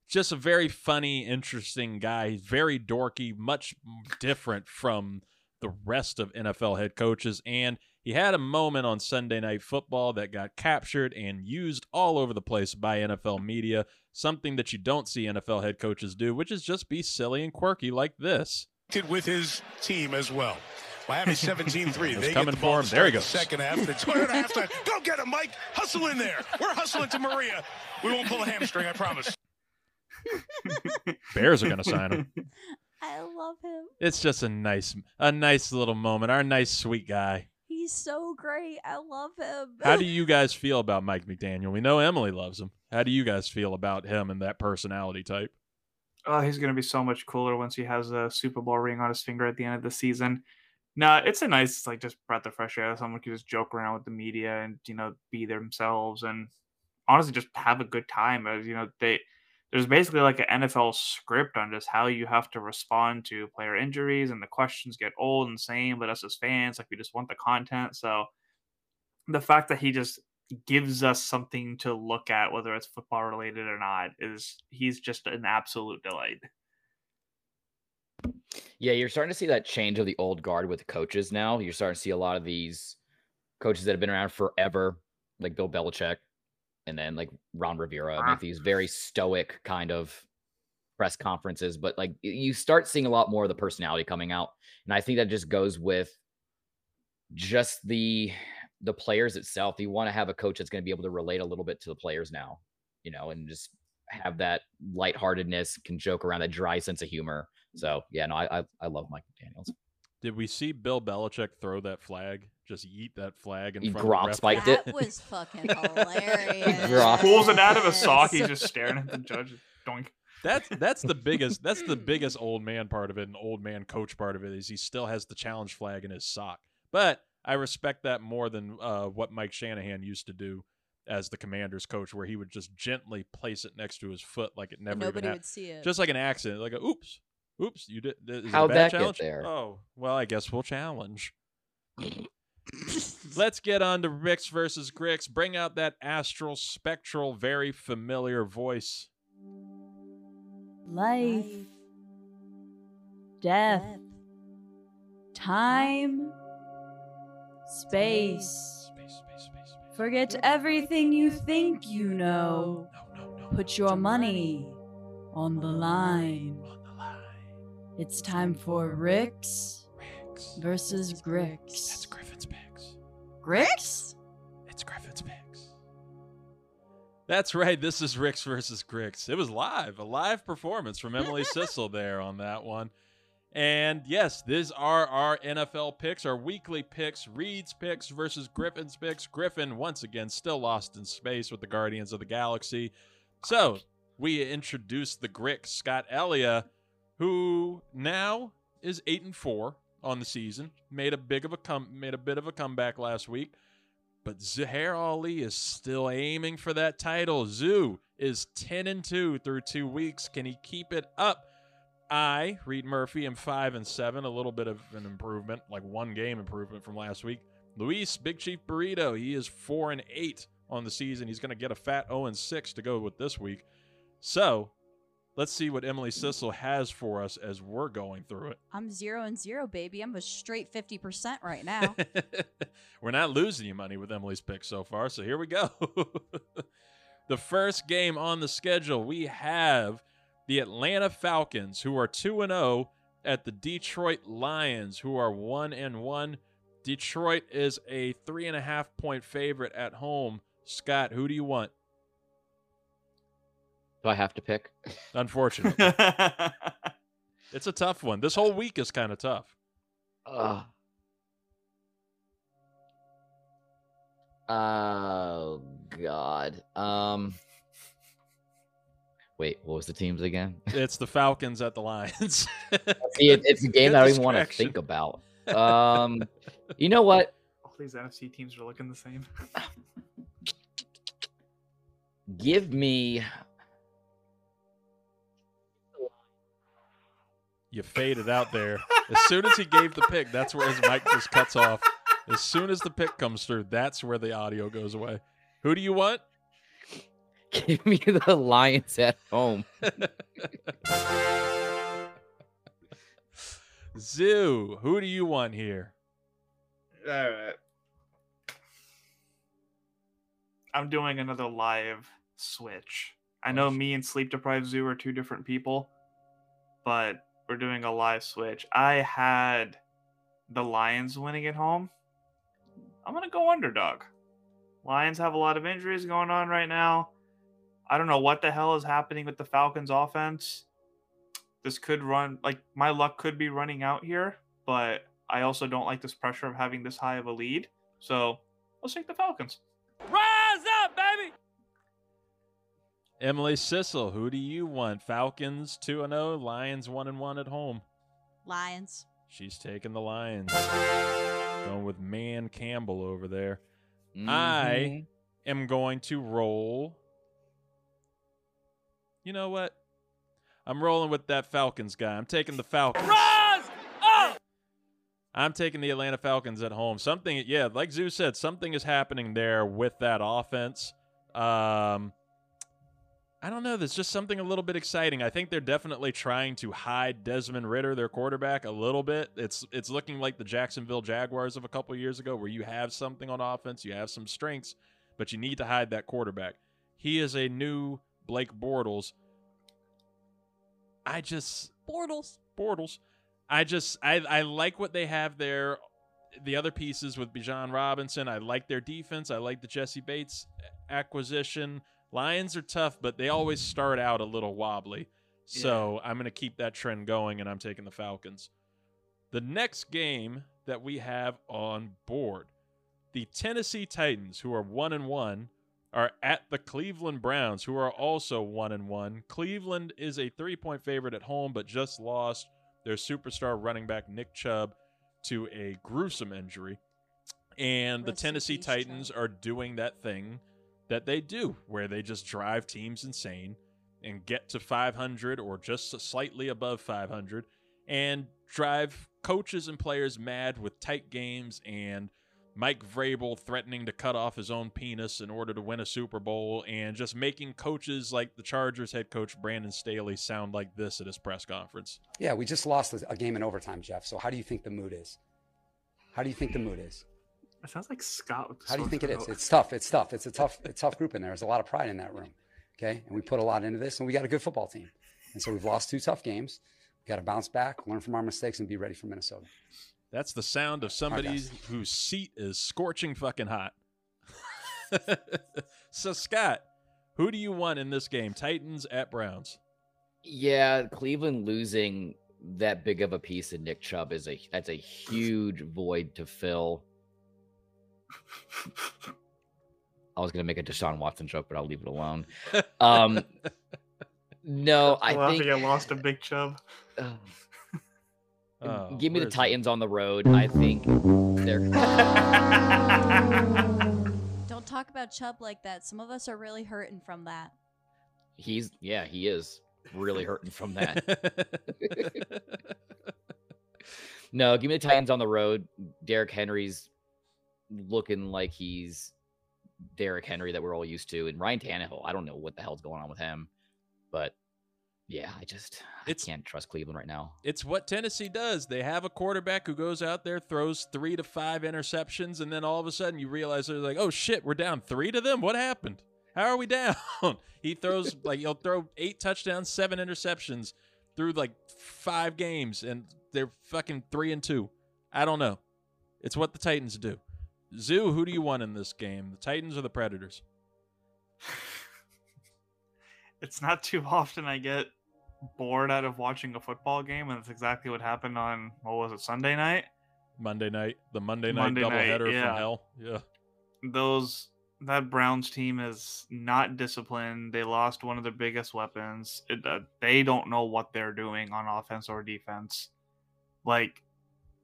Just a very funny, interesting guy. He's very dorky, much different from the rest of NFL head coaches. And he had a moment on Sunday Night Football that got captured and used all over the place by NFL media, something that you don't see NFL head coaches do, which is just be silly and quirky like this. with his team as well. Miami 17-3. They coming get the for him. There he start the goes. Second half. The Toyota halftime. Go get him, Mike. Hustle in there. We're hustling to Maria. We won't pull a hamstring, I promise. Bears are going to sign him. I love him. It's just a nice, a nice little moment. Our nice, sweet guy. He's so great. I love him. How do you guys feel about Mike McDaniel? We know Emily loves him. How do you guys feel about him and that personality type? Oh, he's gonna be so much cooler once he has a Super Bowl ring on his finger at the end of the season. Nah, it's a nice like just breath of fresh air. Someone can just joke around with the media and you know be themselves and honestly just have a good time. As you know, they there's basically like an NFL script on just how you have to respond to player injuries and the questions get old and same. But us as fans, like we just want the content. So the fact that he just gives us something to look at, whether it's football related or not, is he's just an absolute delight. Yeah, you're starting to see that change of the old guard with the coaches now. You're starting to see a lot of these coaches that have been around forever, like Bill Belichick, and then like Ron Rivera, Ah. make these very stoic kind of press conferences. But like you start seeing a lot more of the personality coming out, and I think that just goes with just the the players itself. You want to have a coach that's going to be able to relate a little bit to the players now, you know, and just have that lightheartedness, can joke around, that dry sense of humor. So yeah, no, I I, I love Mike McDaniel's. Did we see Bill Belichick throw that flag? Just eat that flag in He front of the Gronk ref? spiked that it. was fucking hilarious. Gronk. Pulls it out of his sock. He's just staring at the judge. Doink. That's that's the biggest that's the biggest old man part of it, and old man coach part of it is he still has the challenge flag in his sock. But I respect that more than uh, what Mike Shanahan used to do as the Commanders coach, where he would just gently place it next to his foot like it never And even nobody happened, would see it. just like an accident, like a oops, oops, you did. Is How'd bad that get there? Oh, well, I guess we'll challenge. Let's get on to Ricks versus Gricks. Bring out that astral, spectral, very familiar voice. Life, death, time, space. Space, space, space, space. Forget everything you think you know. No, no, no. Put your money on the line. on the line. It's time for Ricks Ricks. versus That's Griffin's picks. Gricks? It's Griffin's picks. That's right. This is Ricks versus Gricks. It was live, a live performance from Emily Cissell there on that one. And yes, these are our NFL picks, our weekly picks. Reid's picks versus Griffin's picks. Griffin, once again, still lost in space with the Guardians of the Galaxy. So we introduced the Grick, Scott Ellia, who now is eight and four on the season. Made a big of a come, made a bit of a comeback last week. But Zuhair Ali is still aiming for that title. Zoo is 10 and 2 through two weeks. Can he keep it up? I, Reid Murphy, am five and seven, a little bit of an improvement, like one game improvement from last week. Luis, Big Chief Burrito, he is four and eight on the season. He's going to get a fat 0 and six to go with this week. So let's see what Emily Cissell has for us as we're going through it. I'm zero and zero, baby. I'm a straight 50% right now. We're not losing you money with Emily's pick so far, so here we go. the first game on the schedule, we have the Atlanta Falcons, who are 2 and 0, at the Detroit Lions, who are 1 and 1. Detroit is a three and a half point favorite at home. Scott, who do you want? Do I have to pick? Unfortunately, it's a tough one. This whole week is kind of tough. Ugh. Oh God. Um. Wait, what was the teams again? It's the Falcons at the Lions. See, it, it's a game that I don't even want to think about. Um, you know what? All these NFC teams are looking the same. Give me. You faded out there. As soon as he gave the pick, that's where his mic just cuts off. As soon as the pick comes through, that's where the audio goes away. Who do you want? Give me the Lions at home. Zoo, who do you want here? All right. I'm doing another live switch. I know me and Sleep Deprived Zoo are two different people, but we're doing a live switch. I had the Lions winning at home. I'm going to go underdog. Lions have a lot of injuries going on right now. I don't know what the hell is happening with the Falcons offense. This could run, like, my luck could be running out here, but I also don't like this pressure of having this high of a lead. So let's take the Falcons. Rise up, baby! Emily Cissell, who do you want? Falcons 2 and 0, Lions 1 and 1 at home. Lions. She's taking the Lions. Going with Dan Campbell over there. Mhm. I am going to roll. You know what? I'm rolling with that Falcons guy. I'm taking the Falcons. I'm taking the Atlanta Falcons at home. Something, yeah, like Zoo said, something is happening there with that offense. Um, I don't know. There's just something a little bit exciting. I think they're definitely trying to hide Desmond Ridder, their quarterback, a little bit. It's it's looking like the Jacksonville Jaguars of a couple years ago, where you have something on offense, you have some strengths, but you need to hide that quarterback. He is a new Blake Bortles. I just Bortles. Bortles. I just I I like what they have there. The other pieces with Bijan Robinson, I like their defense. I like the Jessie Bates acquisition. Lions are tough, but they always start out a little wobbly. So I'm going to keep that trend going, and I'm taking the Falcons. The next game that we have on board, the Tennessee Titans, who are one and one, are at the Cleveland Browns, who are also one and one. Cleveland is a three point favorite at home, but just lost their superstar running back Nick Chubb to a gruesome injury. And the Rest in Tennessee Titans Chubb. are doing that thing that they do, where they just drive teams insane and get to 500 or just slightly above 500 and drive coaches and players mad with tight games and Mike Vrabel threatening to cut off his own penis in order to win a Super Bowl and just making coaches like the Chargers head coach Brandon Staley sound like this at his press conference. Yeah, we just lost a game in overtime, Jeff. So how do you think the mood is? How do you think the mood is? It sounds like Scott. With the How do you think it is? throat. It's tough. It's tough. It's a tough, a tough group in there. There's a lot of pride in that room. Okay, and we put a lot into this, and we got a good football team. And so we've lost two tough games. We got to bounce back, learn from our mistakes, and be ready for Minnesota. That's the sound of somebody best. whose seat is scorching fucking hot. so Scott, who do you want in this game? Titans at Browns. Yeah, Cleveland losing that big of a piece in Nick Chubb is a that's a huge void to fill. I was gonna make a Deshaun Watson joke, but I'll leave it alone. Um, no, I Well, think I lost a big chub. Ugh. Oh, give me the where's it? Titans on the road. I think they're Don't talk about Chubb like that. Some of us are really hurting from that. he's yeah he is really hurting from that. No, give me the Titans on the road. Derrick Henry's looking like he's Derrick Henry that we're all used to, and Ryan Tannehill. I don't know what the hell's going on with him, but yeah, I just It's- I can't trust Cleveland right now. It's what Tennessee does. They have a quarterback who goes out there, throws three to five interceptions, and then all of a sudden you realize they're like, oh shit, we're down three to them? What happened? How are we down? he throws like he'll throw eight touchdowns, seven interceptions through like five games, and they're fucking three and two. I don't know. It's what the Titans do. Zoo, who do you want in this game? The Titans or the Predators? it's not too often I get bored out of watching a football game, and that's exactly what happened on what was it Sunday night. Monday night, the Monday night Monday night, doubleheader yeah. from hell. Yeah. Those that Browns team is not disciplined. They lost one of their biggest weapons. It, uh, they don't know what they're doing on offense or defense. Like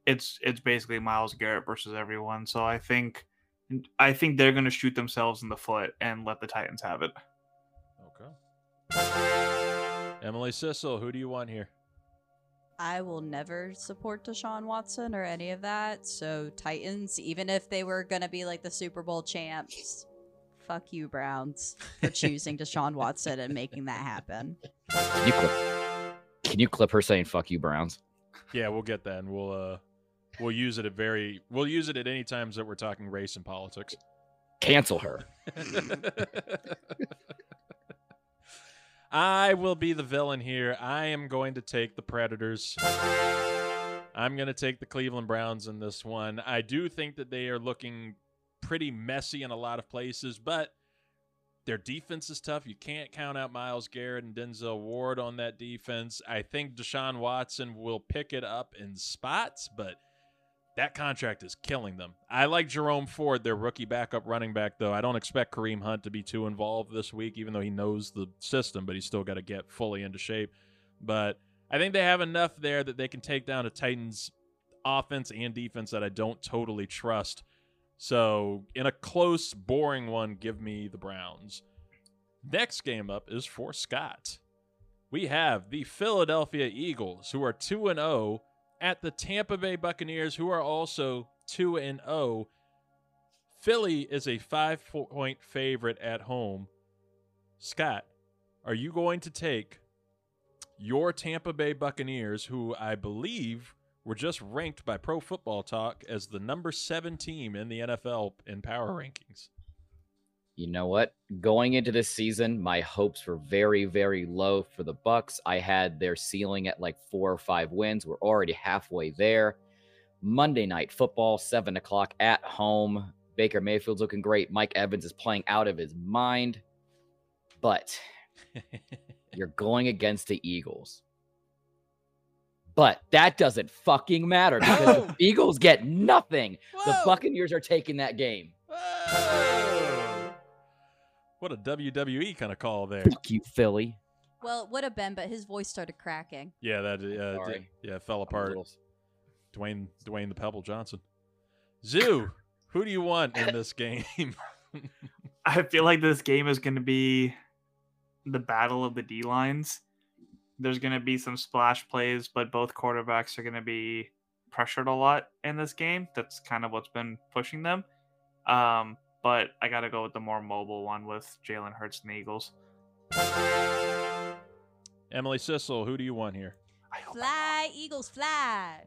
it's it's basically Myles Garrett versus everyone. So I think I think they're going to shoot themselves in the foot and let the Titans have it. Okay. Emily Cissell, who do you want here? I will never support Deshaun Watson or any of that. So Titans, even if they were gonna be like the Super Bowl champs, fuck you, Browns, for choosing Deshaun Watson and making that happen. Can you clip, can you clip her saying "fuck you, Browns"? Yeah, we'll get that, and we'll uh, we'll use it at very we'll use it at any times that we're talking race and politics. Cancel her. I will be the villain here. I am going to take the Predators. I'm going to take the Cleveland Browns in this one. I do think that they are looking pretty messy in a lot of places, but their defense is tough. You can't count out Myles Garrett and Denzel Ward on that defense. I think Deshaun Watson will pick it up in spots, but that contract is killing them. I like Jerome Ford, their rookie backup running back, though. I don't expect Kareem Hunt to be too involved this week, even though he knows the system, but he's still got to get fully into shape. But I think they have enough there that they can take down a Titans offense and defense that I don't totally trust. So, in a close, boring one, give me the Browns. Next game up is for Scott. We have the Philadelphia Eagles, who are 2 and 0 at the Tampa Bay Buccaneers, who are also 2 and 0. Philly is a five point favorite at home. Scott, are you going to take your Tampa Bay Buccaneers, who I believe were just ranked by Pro Football Talk as the number seven team in the NFL in power rankings? You know what? Going into this season, my hopes were very, very low for the Bucks. I had their ceiling at like four or five wins. We're already halfway there. Monday night football, seven o'clock at home. Baker Mayfield's looking great. Mike Evans is playing out of his mind. But you're going against the Eagles. But that doesn't fucking matter because the Eagles get nothing. The Whoa. Buccaneers are taking that game. Whoa. What a WWE kind of call there. Fuck you, Philly. Well, it would have been, but his voice started cracking. Yeah, that uh, Sorry. did- yeah fell apart. little- Dwayne Dwayne the Pebble Johnson. Zoo, who do you want in this game? I feel like this game is going to be the battle of the D lines. There's going to be some splash plays, but both quarterbacks are going to be pressured a lot in this game. That's kind of what's been pushing them. Um, but I got to go with the more mobile one with Jalen Hurts and the Eagles. Emily Cissell, who do you want here? I Fly, Eagles, fly.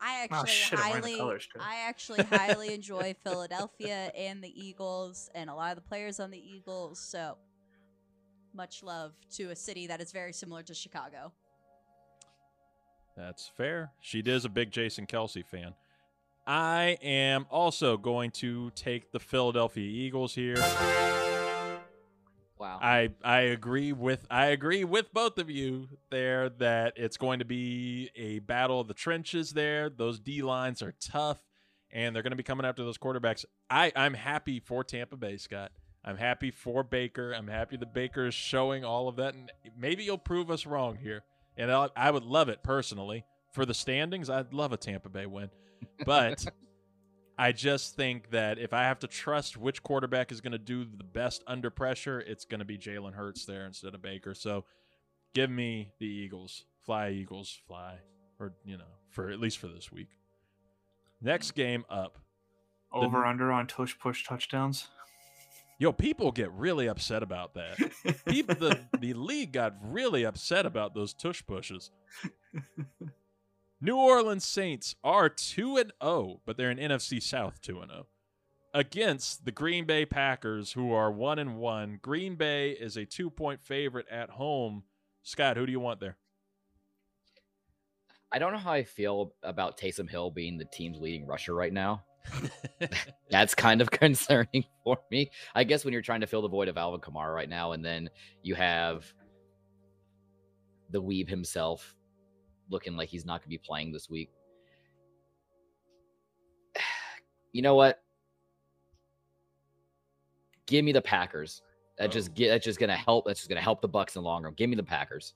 I Oh, actually shit, I'm wearing the highly, colors. I actually highly enjoy Philadelphia and the Eagles and a lot of the players on the Eagles. So much love to a city that is very similar to Chicago. That's fair. She is a big Jason Kelce fan. I am also going to take the Philadelphia Eagles here. Wow. I I agree with I agree with both of you there that it's going to be a battle of the trenches there. Those D lines are tough and they're going to be coming after those quarterbacks. I I'm happy for Tampa Bay, Scott. I'm happy for Baker. I'm happy the Baker is showing all of that and maybe you'll prove us wrong here. And I, I would love it personally for the standings. I'd love a Tampa Bay win. But I just think that if I have to trust which quarterback is going to do the best under pressure, it's going to be Jalen Hurts there instead of Baker. So give me the Eagles. Fly Eagles, fly, or you know, for at least for this week. Next game up. The- Over under on tush push touchdowns. Yo, people get really upset about that. People, the the league got really upset about those tush pushes. New Orleans Saints are 2 and 0, but they're in NFC South 2 and 0 against the Green Bay Packers who are 1 and 1. Green Bay is a 2-point favorite at home. Scott, who do you want there? I don't know how I feel about Taysom Hill being the team's leading rusher right now. That's kind of concerning for me. I guess when you're trying to fill the void of Alvin Kamara right now, and then you have the Weeb himself looking like he's not going to be playing this week. You know what? Give me the Packers. That oh. just get that's just gonna help. That's just gonna help the Bucks in the long run. Give me the Packers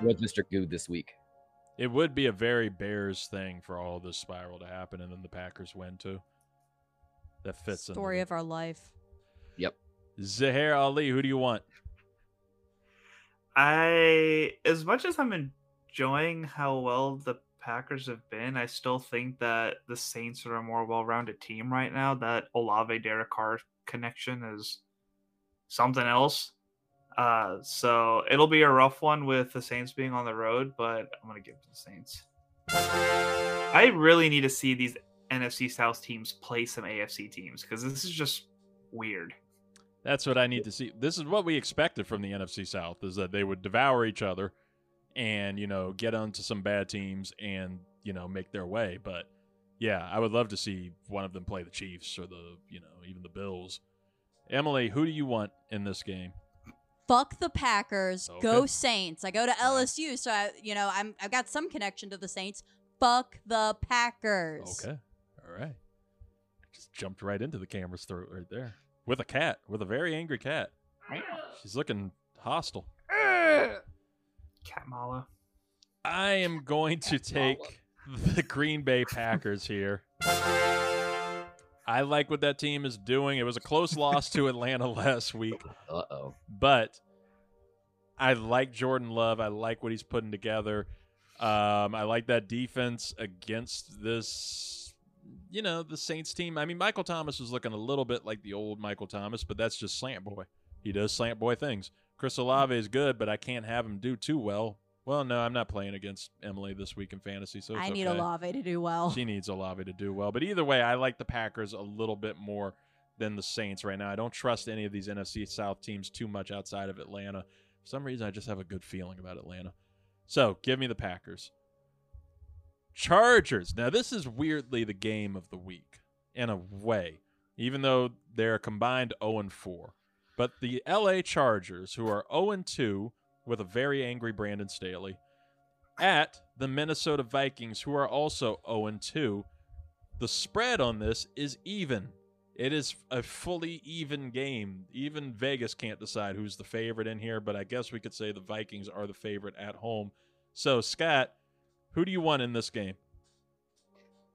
with Mr. Good this week. It would be a very Bears thing for all this spiral to happen and then the Packers win too. That fits in. Story of our life. Yep. Zuhair Ali, who do you want? I, as much as I'm enjoying how well the Packers have been, I still think that the Saints are a more well-rounded team right now. That Olave Derek Carr connection is something else. Uh, so it'll be a rough one with the Saints being on the road, but I'm gonna give it to the Saints. I really need to see these NFC South teams play some AFC teams because this is just weird. That's what I need to see. This is what we expected from the NFC South is that they would devour each other and, you know, get onto some bad teams and, you know, make their way. But yeah, I would love to see one of them play the Chiefs or the, you know, even the Bills. Emily, who do you want in this game? Fuck the Packers. Okay. Go Saints. I go to LSU, so I, you know, I'm I've got some connection to the Saints. Fuck the Packers. Okay. All right. Just jumped right into the camera's throat right there. With a cat, with a very angry cat. She's looking hostile. Katmala. I am going to take the Green Bay Packers here. I like what that team is doing. It was a close loss to Atlanta last week, Uh oh. but I like Jordan Love. I like what he's putting together. Um, I like that defense against this, you know, the Saints team. I mean, Michael Thomas was looking a little bit like the old Michael Thomas, but that's just slant boy. He does slant boy things. Chris Olave is good, but I can't have him do too well. Well, no, I'm not playing against Emily this week in fantasy, so it's I need okay. Olave to do well. She needs Olave to do well. But either way, I like the Packers a little bit more than the Saints right now. I don't trust any of these NFC South teams too much outside of Atlanta. For some reason, I just have a good feeling about Atlanta. So give me the Packers. Chargers. Now, this is weirdly the game of the week in a way, even though they're combined 0 4. But the LA Chargers, who are 0 2 with a very angry Brandon Staley, at the Minnesota Vikings, who are also 0 2. The spread on this is even. It is a fully even game. Even Vegas can't decide who's the favorite in here, but I guess we could say the Vikings are the favorite at home. So, Scott, who do you want in this game?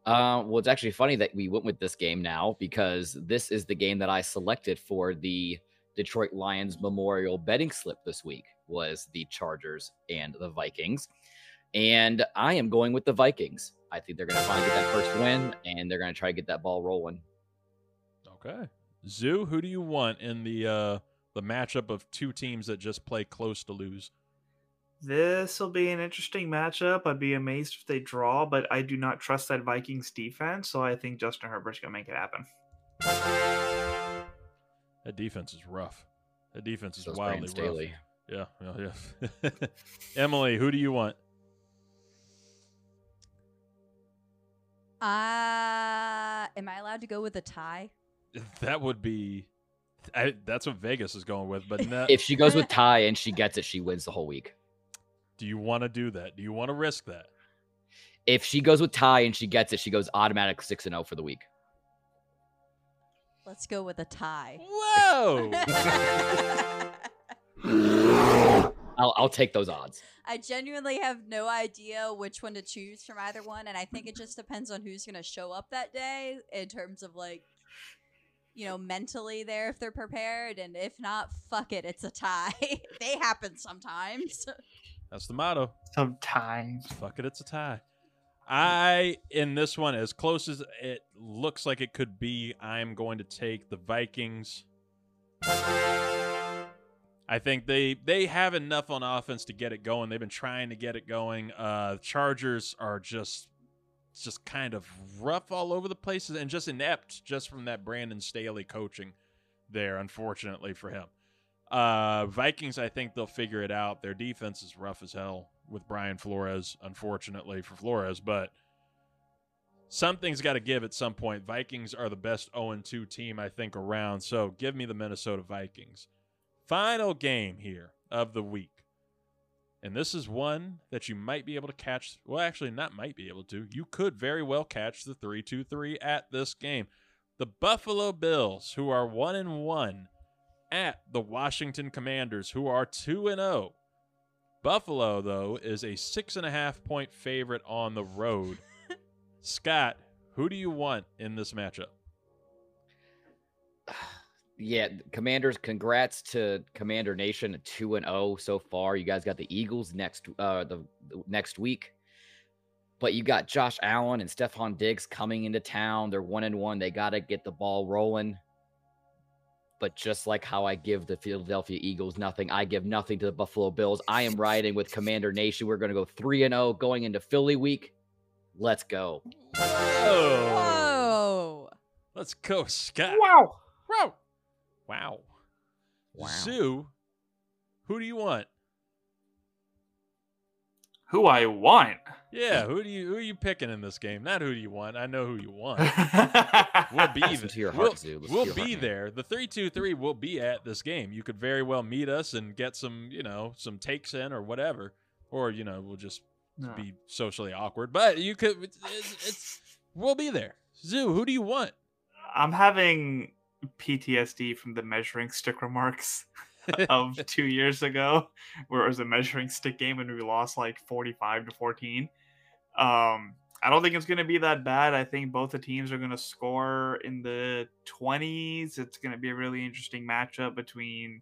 Uh, well, it's actually funny that we went with this game now because this is the game that I selected for the Detroit Lions Memorial betting slip this week was the Chargers and the Vikings. And I am going with the Vikings. I think they're going to finally get that first win and they're going to try to get that ball rolling. Okay. Zoo, who do you want in the uh the matchup of two teams that just play close to lose? This will be an interesting matchup. I'd be amazed if they draw, but I do not trust that Vikings defense, so I think Justin Herbert's gonna make it happen. That defense is rough. That defense is So wildly Brandon rough. Staley. Yeah, yeah, yeah. Emily, who do you want? Uh, am I allowed to go with a tie? That would be. I, that's what Vegas is going with, but no, If she goes with tie and she gets it, she wins the whole week. do you want to do that? Do you want to risk that? If she goes with tie and she gets it, she goes automatic 6 and 0 for the week. Let's go with a tie. Whoa! I'll, I'll take those odds. I genuinely have no idea which one to choose from either one, and I think it just depends on who's going to show up that day in terms of like, you know, mentally there if they're prepared, and if not, fuck it, it's a tie. they happen sometimes. That's the motto. Sometimes. Fuck it, it's a tie. I in this one, as close as it looks like it could be, I'm going to take the Vikings. I think they they have enough on offense to get it going. They've been trying to get it going. Uh Chargers are just just kind of rough all over the places and just inept just from that Brandon Staley coaching there, unfortunately for him. Uh Vikings, I think they'll figure it out. Their defense is rough as hell with Brian Flores, unfortunately for Flores, but something's got to give at some point. Vikings are the best 0 2 team, I think, around. So give me the Minnesota Vikings. Final game here of the week. And this is one that you might be able to catch. Well, actually, not might be able to. You could very well catch the 3 2 3 at this game. The Buffalo Bills, who are 1 and 1, at the Washington Commanders, who are 2 and 0. Buffalo, though, is a six and a half point favorite on the road. Scott, who do you want in this matchup? Yeah, Commanders. Congrats to Commander Nation, two and zero so far. You guys got the Eagles next uh the, the next week, but you got Josh Allen and Stefon Diggs coming into town. They're one and one. They got to get the ball rolling. But just like how I give the Philadelphia Eagles nothing, I give nothing to the Buffalo Bills. I am riding with Commander Nation. We're going to go 3 and 0 going into Philly week. Let's go. Whoa. Whoa. Let's go, Scott. Wow. Wow. Wow. Wow. Zoo, who do you want? Who I want. Yeah, who do you who are you picking in this game? Not who do you want. I know who you want. We'll be Listen there. to your we'll, heart, Zoo. We'll your be heart, man. there. The three two three will be at this game. You could very well meet us and get some, you know, some takes in or whatever, or you know, we'll just No. be socially awkward. But you could. It's, it's, it's we'll be there. Zoo, who do you want? I'm having PTSD from the measuring stick remarks of two years ago, where it was a measuring stick game and we lost like 45 to 14. Um, I don't think it's going to be that bad. I think both the teams are going to score in the 20s. It's going to be a really interesting matchup between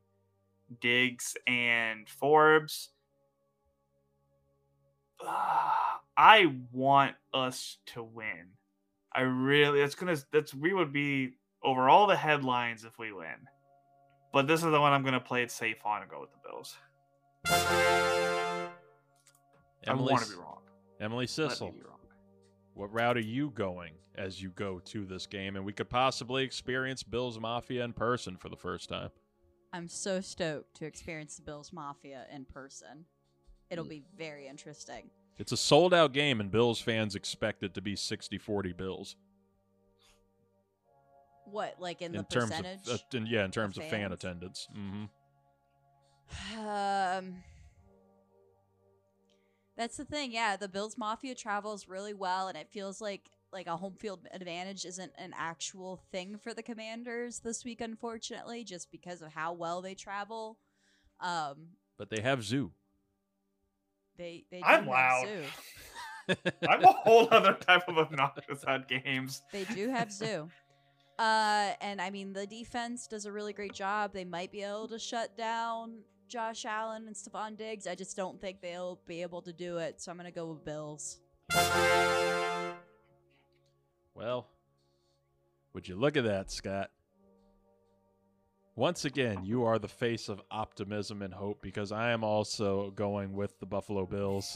Diggs and Forbes. I want us to win. I really that's gonna that's we would be over all the headlines if we win. But this is the one I'm gonna play it safe on and go with the Bills. I want to be wrong. Emily Cissell. wrong. What route are you going as you go to this game? And we could possibly experience Bills Mafia in person for the first time. I'm so stoked to experience the Bills Mafia in person. It'll be very interesting. It's a sold out game, and Bills fans expect it to be 60 40 Bills. What, like in, the terms percentage? of, uh, in- yeah, in terms of, fan fans? attendance. hmm Um, that's the thing. Yeah, the Bills Mafia travels really well, and it feels like like a home field advantage isn't an actual thing for the Commanders this week, unfortunately, just because of how well they travel. Um, But they have Zoo. they they do I'm have loud. Zoo. I'm a whole other type of obnoxious at games. They do have Zoo. Uh, and I mean, the defense does a really great job. They might be able to shut down Josh Allen and Stefon Diggs. I just don't think they'll be able to do it. So I'm going to go with Bills. Well, would you look at that, Scott? Once again, you are the face of optimism and hope because I am also going with the Buffalo Bills.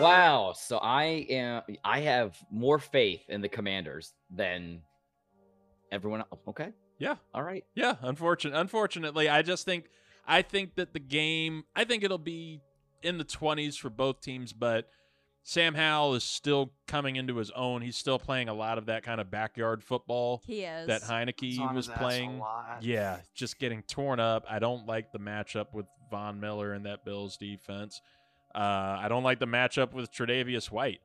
Wow. So I am I have more faith in the commanders than everyone else. Okay. Yeah. All right. Yeah, unfortunate. Unfortunately, I just think I think that the game. I think it'll be in the twenties for both teams, but Sam Howell is still coming into his own. He's still playing a lot of that kind of backyard football He is. that Heineke It's was his ass a playing. Yeah, just getting torn up. I don't like the matchup with Von Miller and that Bills defense. Uh, I don't like the matchup with Tre'Davious White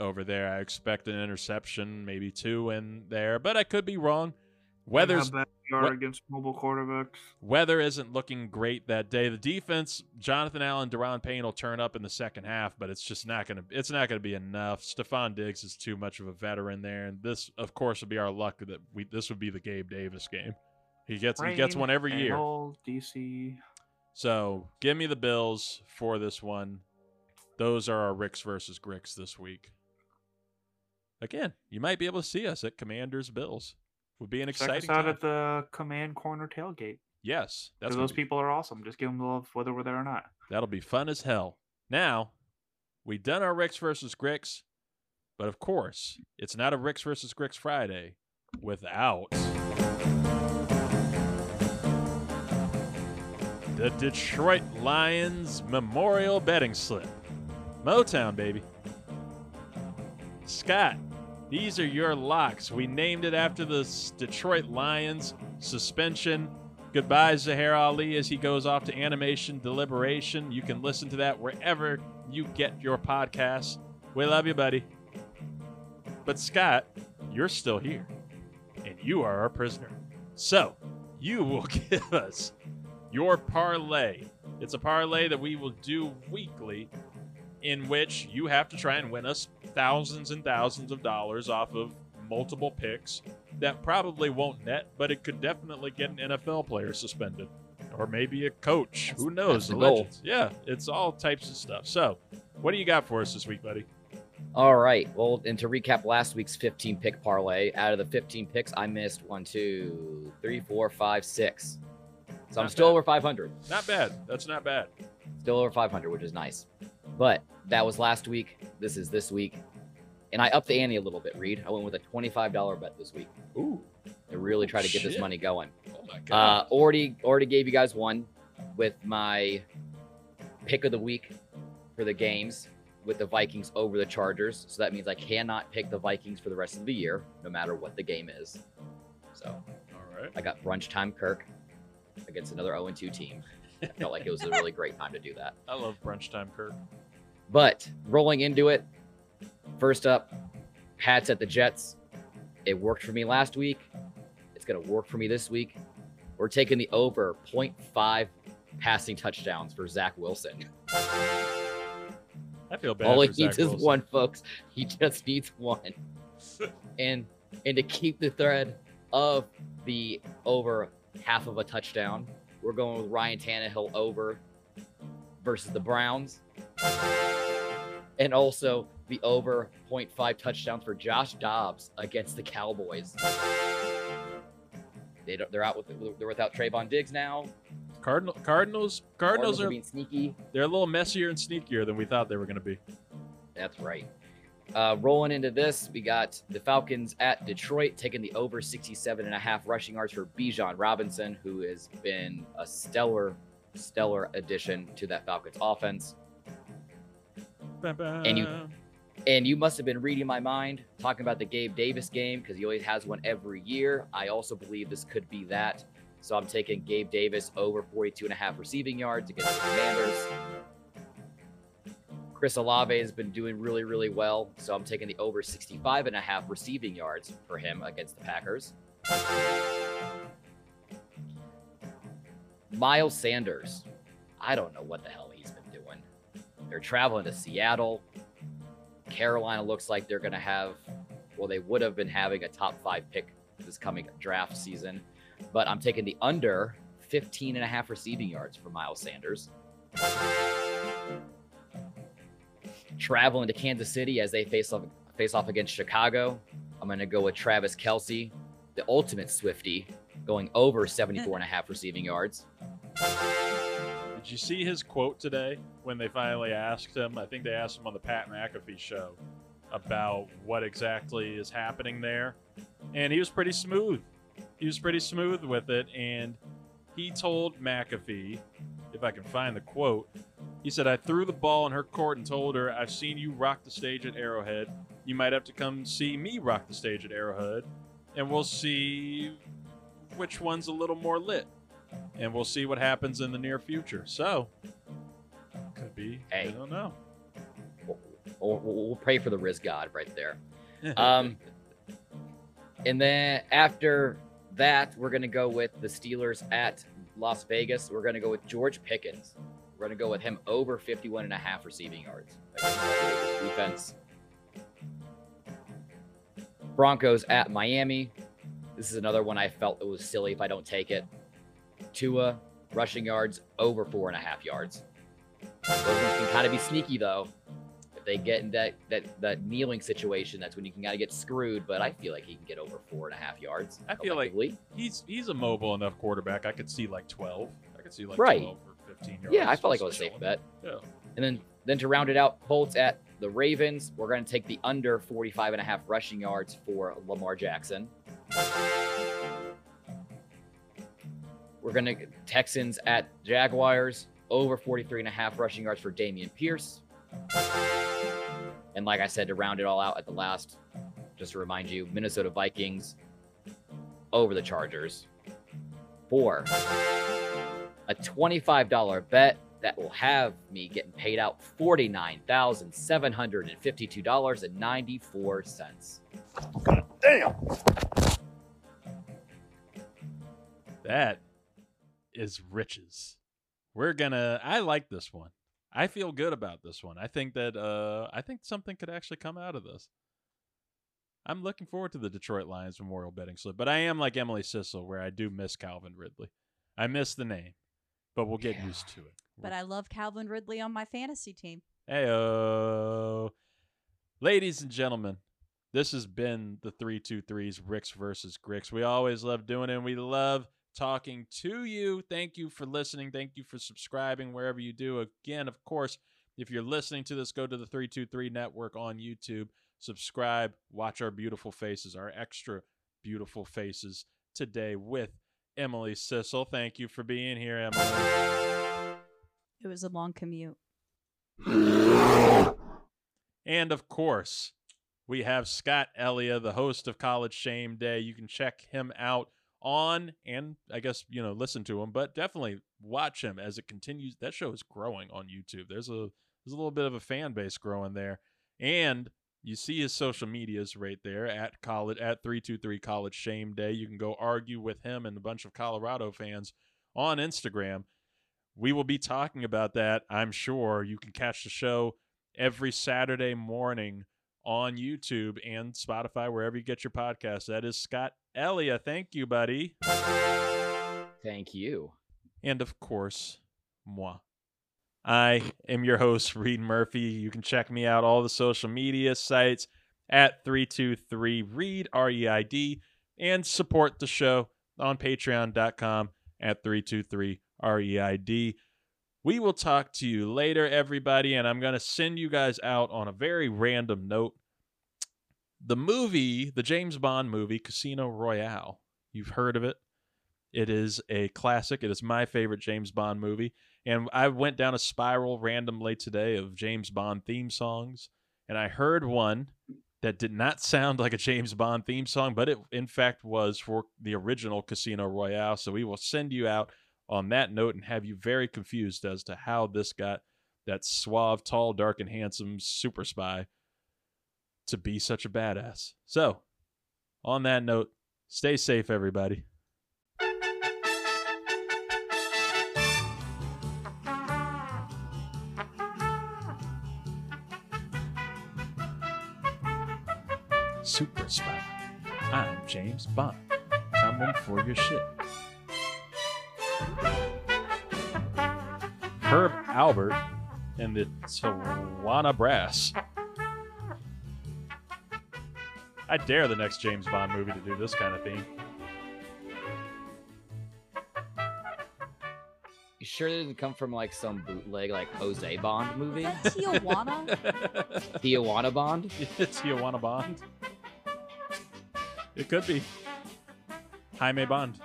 over there. I expect an interception, maybe two in there, but I could be wrong. Weather's we are against mobile quarterbacks. Weather isn't looking great that day. The defense, Jonathan Allen, Daron Payne will turn up in the second half, but it's just not gonna. It's not gonna be enough. Stefon Diggs is too much of a veteran there, and this, of course, would be our luck that we. This would be the Gabe Davis game. He gets he gets one every year. DC. So give me the Bills for this one. Those are our Ricks versus Gricks this week. Again, you might be able to see us at Commanders Bills. Would be an Check exciting us out time. at the command corner tailgate. yes, that's those be- people are awesome. Just give them love whether we're there or not. That'll be fun as hell. Now, we've done our Ricks versus Gricks, but of course, it's not a Ricks versus Gricks Friday without the Detroit Lions Memorial Betting Slip. Motown, baby. Scott, these are your locks. We named it after the Detroit Lions suspension. Goodbye, Zuhair Ali, as he goes off to animation deliberation. You can listen to that wherever you get your podcasts. We love you, buddy. But Scott, you're still here, and you are our prisoner. So, you will give us your parlay. It's a parlay that we will do weekly, in which you have to try and win us thousands and thousands of dollars off of multiple picks that probably won't net, but it could definitely get an NFL player suspended. Or maybe a coach. Who knows? the goal. Yeah, it's all types of stuff. So, what do you got for us this week, buddy? All right. Well, and to recap last week's 15 pick parlay, out of the 15 picks, I missed one, two, three, four, five, six. So I'm still bad. over 500. Not bad. That's not bad. Still over 500, which is nice. But that was last week. This is this week. And I upped the ante a little bit, Reid. I went with a $25 bet this week Ooh. to really try to get this money going. Oh my Uh, god. already already gave you guys one with my pick of the week for the games with the Vikings over the Chargers. So that means I cannot pick the Vikings for the rest of the year, no matter what the game is. So all right. I got brunch time Kirk against another 0 2 team. I felt like it was a really great time to do that. I love brunch time, Kirk. But rolling into it, first up, Pats at the Jets. It worked for me last week. It's going to work for me this week. We're taking the over 0.5 passing touchdowns for Zach Wilson. I feel bad. All he Zach needs is one, folks. He just needs one. and and to keep the thread of the over half of a touchdown, we're going with Ryan Tannehill over versus the Browns. And also the over 0.5 touchdowns for Josh Dobbs against the Cowboys. They don't, they're out with they're without Trevon Diggs now. Cardinal, Cardinals, Cardinals are are being sneaky. they're a little messier and sneakier than we thought they were going to be. That's right. Uh, rolling into this, we got the Falcons at Detroit taking the over 67 and a half rushing yards for Bijan Robinson, who has been a stellar, stellar addition to that Falcons offense. And you- And you must have been reading my mind, talking about the Gabe Davis game because he always has one every year. I also believe this could be that. So I'm taking Gabe Davis over 42 and a half receiving yards against the Commanders. Chris Olave has been doing really, really well. So I'm taking the over 65 and a half receiving yards for him against the Packers. Miles Sanders. I don't know what the hell. They're traveling to Seattle. Carolina looks like they're going to have, well, they would have been having a top five pick this coming draft season. But I'm taking the under 15 and a half receiving yards for Miles Sanders. Traveling to Kansas City as they face off, face off against Chicago. I'm going to go with Travis Kelce, the ultimate Swifty, going over 74 and a half receiving yards. Did you see his quote today when they finally asked him? I think they asked him on the Pat McAfee show about what exactly is happening there. And he was pretty smooth. He was pretty smooth with it. And he told McAfee, if I can find the quote, he said, I threw the ball in her court and told her, I've seen you rock the stage at Arrowhead. You might have to come see me rock the stage at Arrowhead. And we'll see which one's a little more lit and we'll see what happens in the near future. So, could be. I don't know. We'll, we'll, we'll pray for the Riz God right there. Um, and then after that, we're going to go with the Steelers at Las Vegas. We're going to go with George Pickens. We're going to go with him over 51 and a half receiving yards. Defense. Broncos at Miami. This is another one I felt it was silly if I don't take it. Tua rushing yards over four and a half yards. Those ones can kind of be sneaky though. If they get in that that that kneeling situation, that's when you can kind of get screwed. But I feel like he can get over four and a half yards. I feel like he's he's a mobile enough quarterback. I could see like 12. I could see like Right. 12 or 15 yards. yeah, I felt like it was a safe bet. Yeah. And then then to round it out, Bolts at the Ravens. We're going to take the under 45 and a half rushing yards for Lamar Jackson. We're going to Texans at Jaguars over 43 and a half rushing yards for Dameon Pierce. And like I said, to round it all out at the last, just to remind you, Minnesota Vikings over the Chargers for a $25 bet that will have me getting paid out $49,752.94. God Damn. That is riches. We're gonna. I like this one. I feel good about this one. I think that. Uh, I think something could actually come out of this. I'm looking forward to the Detroit Lions Memorial betting slip, but I am like Emily Cissell, where I do miss Calvin Ridley. I miss the name, but we'll get Yeah. used to it. But I love Calvin Ridley on my fantasy team. Heyo. Ladies and gentlemen, this has been the 323s, Ricks versus Gricks. We always love doing it, and we love talking to you. Thank you for listening. Thank you for subscribing wherever you do. Again, of course, if you're listening to this, go to the 323 Network on YouTube, subscribe, watch our beautiful faces, our extra beautiful faces today with Emily Cissell. Thank you for being here, Emily. It was a long commute. And of course, we have Scott Ellia, the host of College Shame Day. You can check him out on and I guess, you know, listen to him, but definitely watch him as it continues. That show is growing on YouTube. There's a there's a little bit of a fan base growing there. And you see his social medias right there at college at 323 College Shame Day. You can go argue with him and a bunch of Colorado fans on Instagram. We will be talking about that, I'm sure. You can catch the show every Saturday morning on YouTube and Spotify, wherever you get your podcast. That is Scott Ellia. Thank you, buddy. Thank you. And of course, moi. I am your host, Reid Murphy. You can check me out all the social media sites at 323 Reid, R E I D, and support the show on patreon.com at 323 R E I D. We will talk to you later, everybody, and I'm going to send you guys out on a very random note. The movie, the James Bond movie, Casino Royale, you've heard of it. It is a classic. It is my favorite James Bond movie. And I went down a spiral randomly today of James Bond theme songs, and I heard one that did not sound like a James Bond theme song, but it in fact was for the original Casino Royale. So we will send you out on that note and have you very confused as to how this got that suave, tall, dark, and handsome super spy to be such a badass. So, on that note, stay safe, everybody. Super spy. I'm James Bond. Coming for your shit. Herb Alpert and the Tijuana Brass. I dare the next James Bond movie to do this kind of theme. You sure it didn't come from like some bootleg like Jose Bond movie? Is that Tijuana? Tijuana Bond? Tijuana Bond. It could be. Jaime Bond.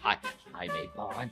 Hi, Jaime Bond.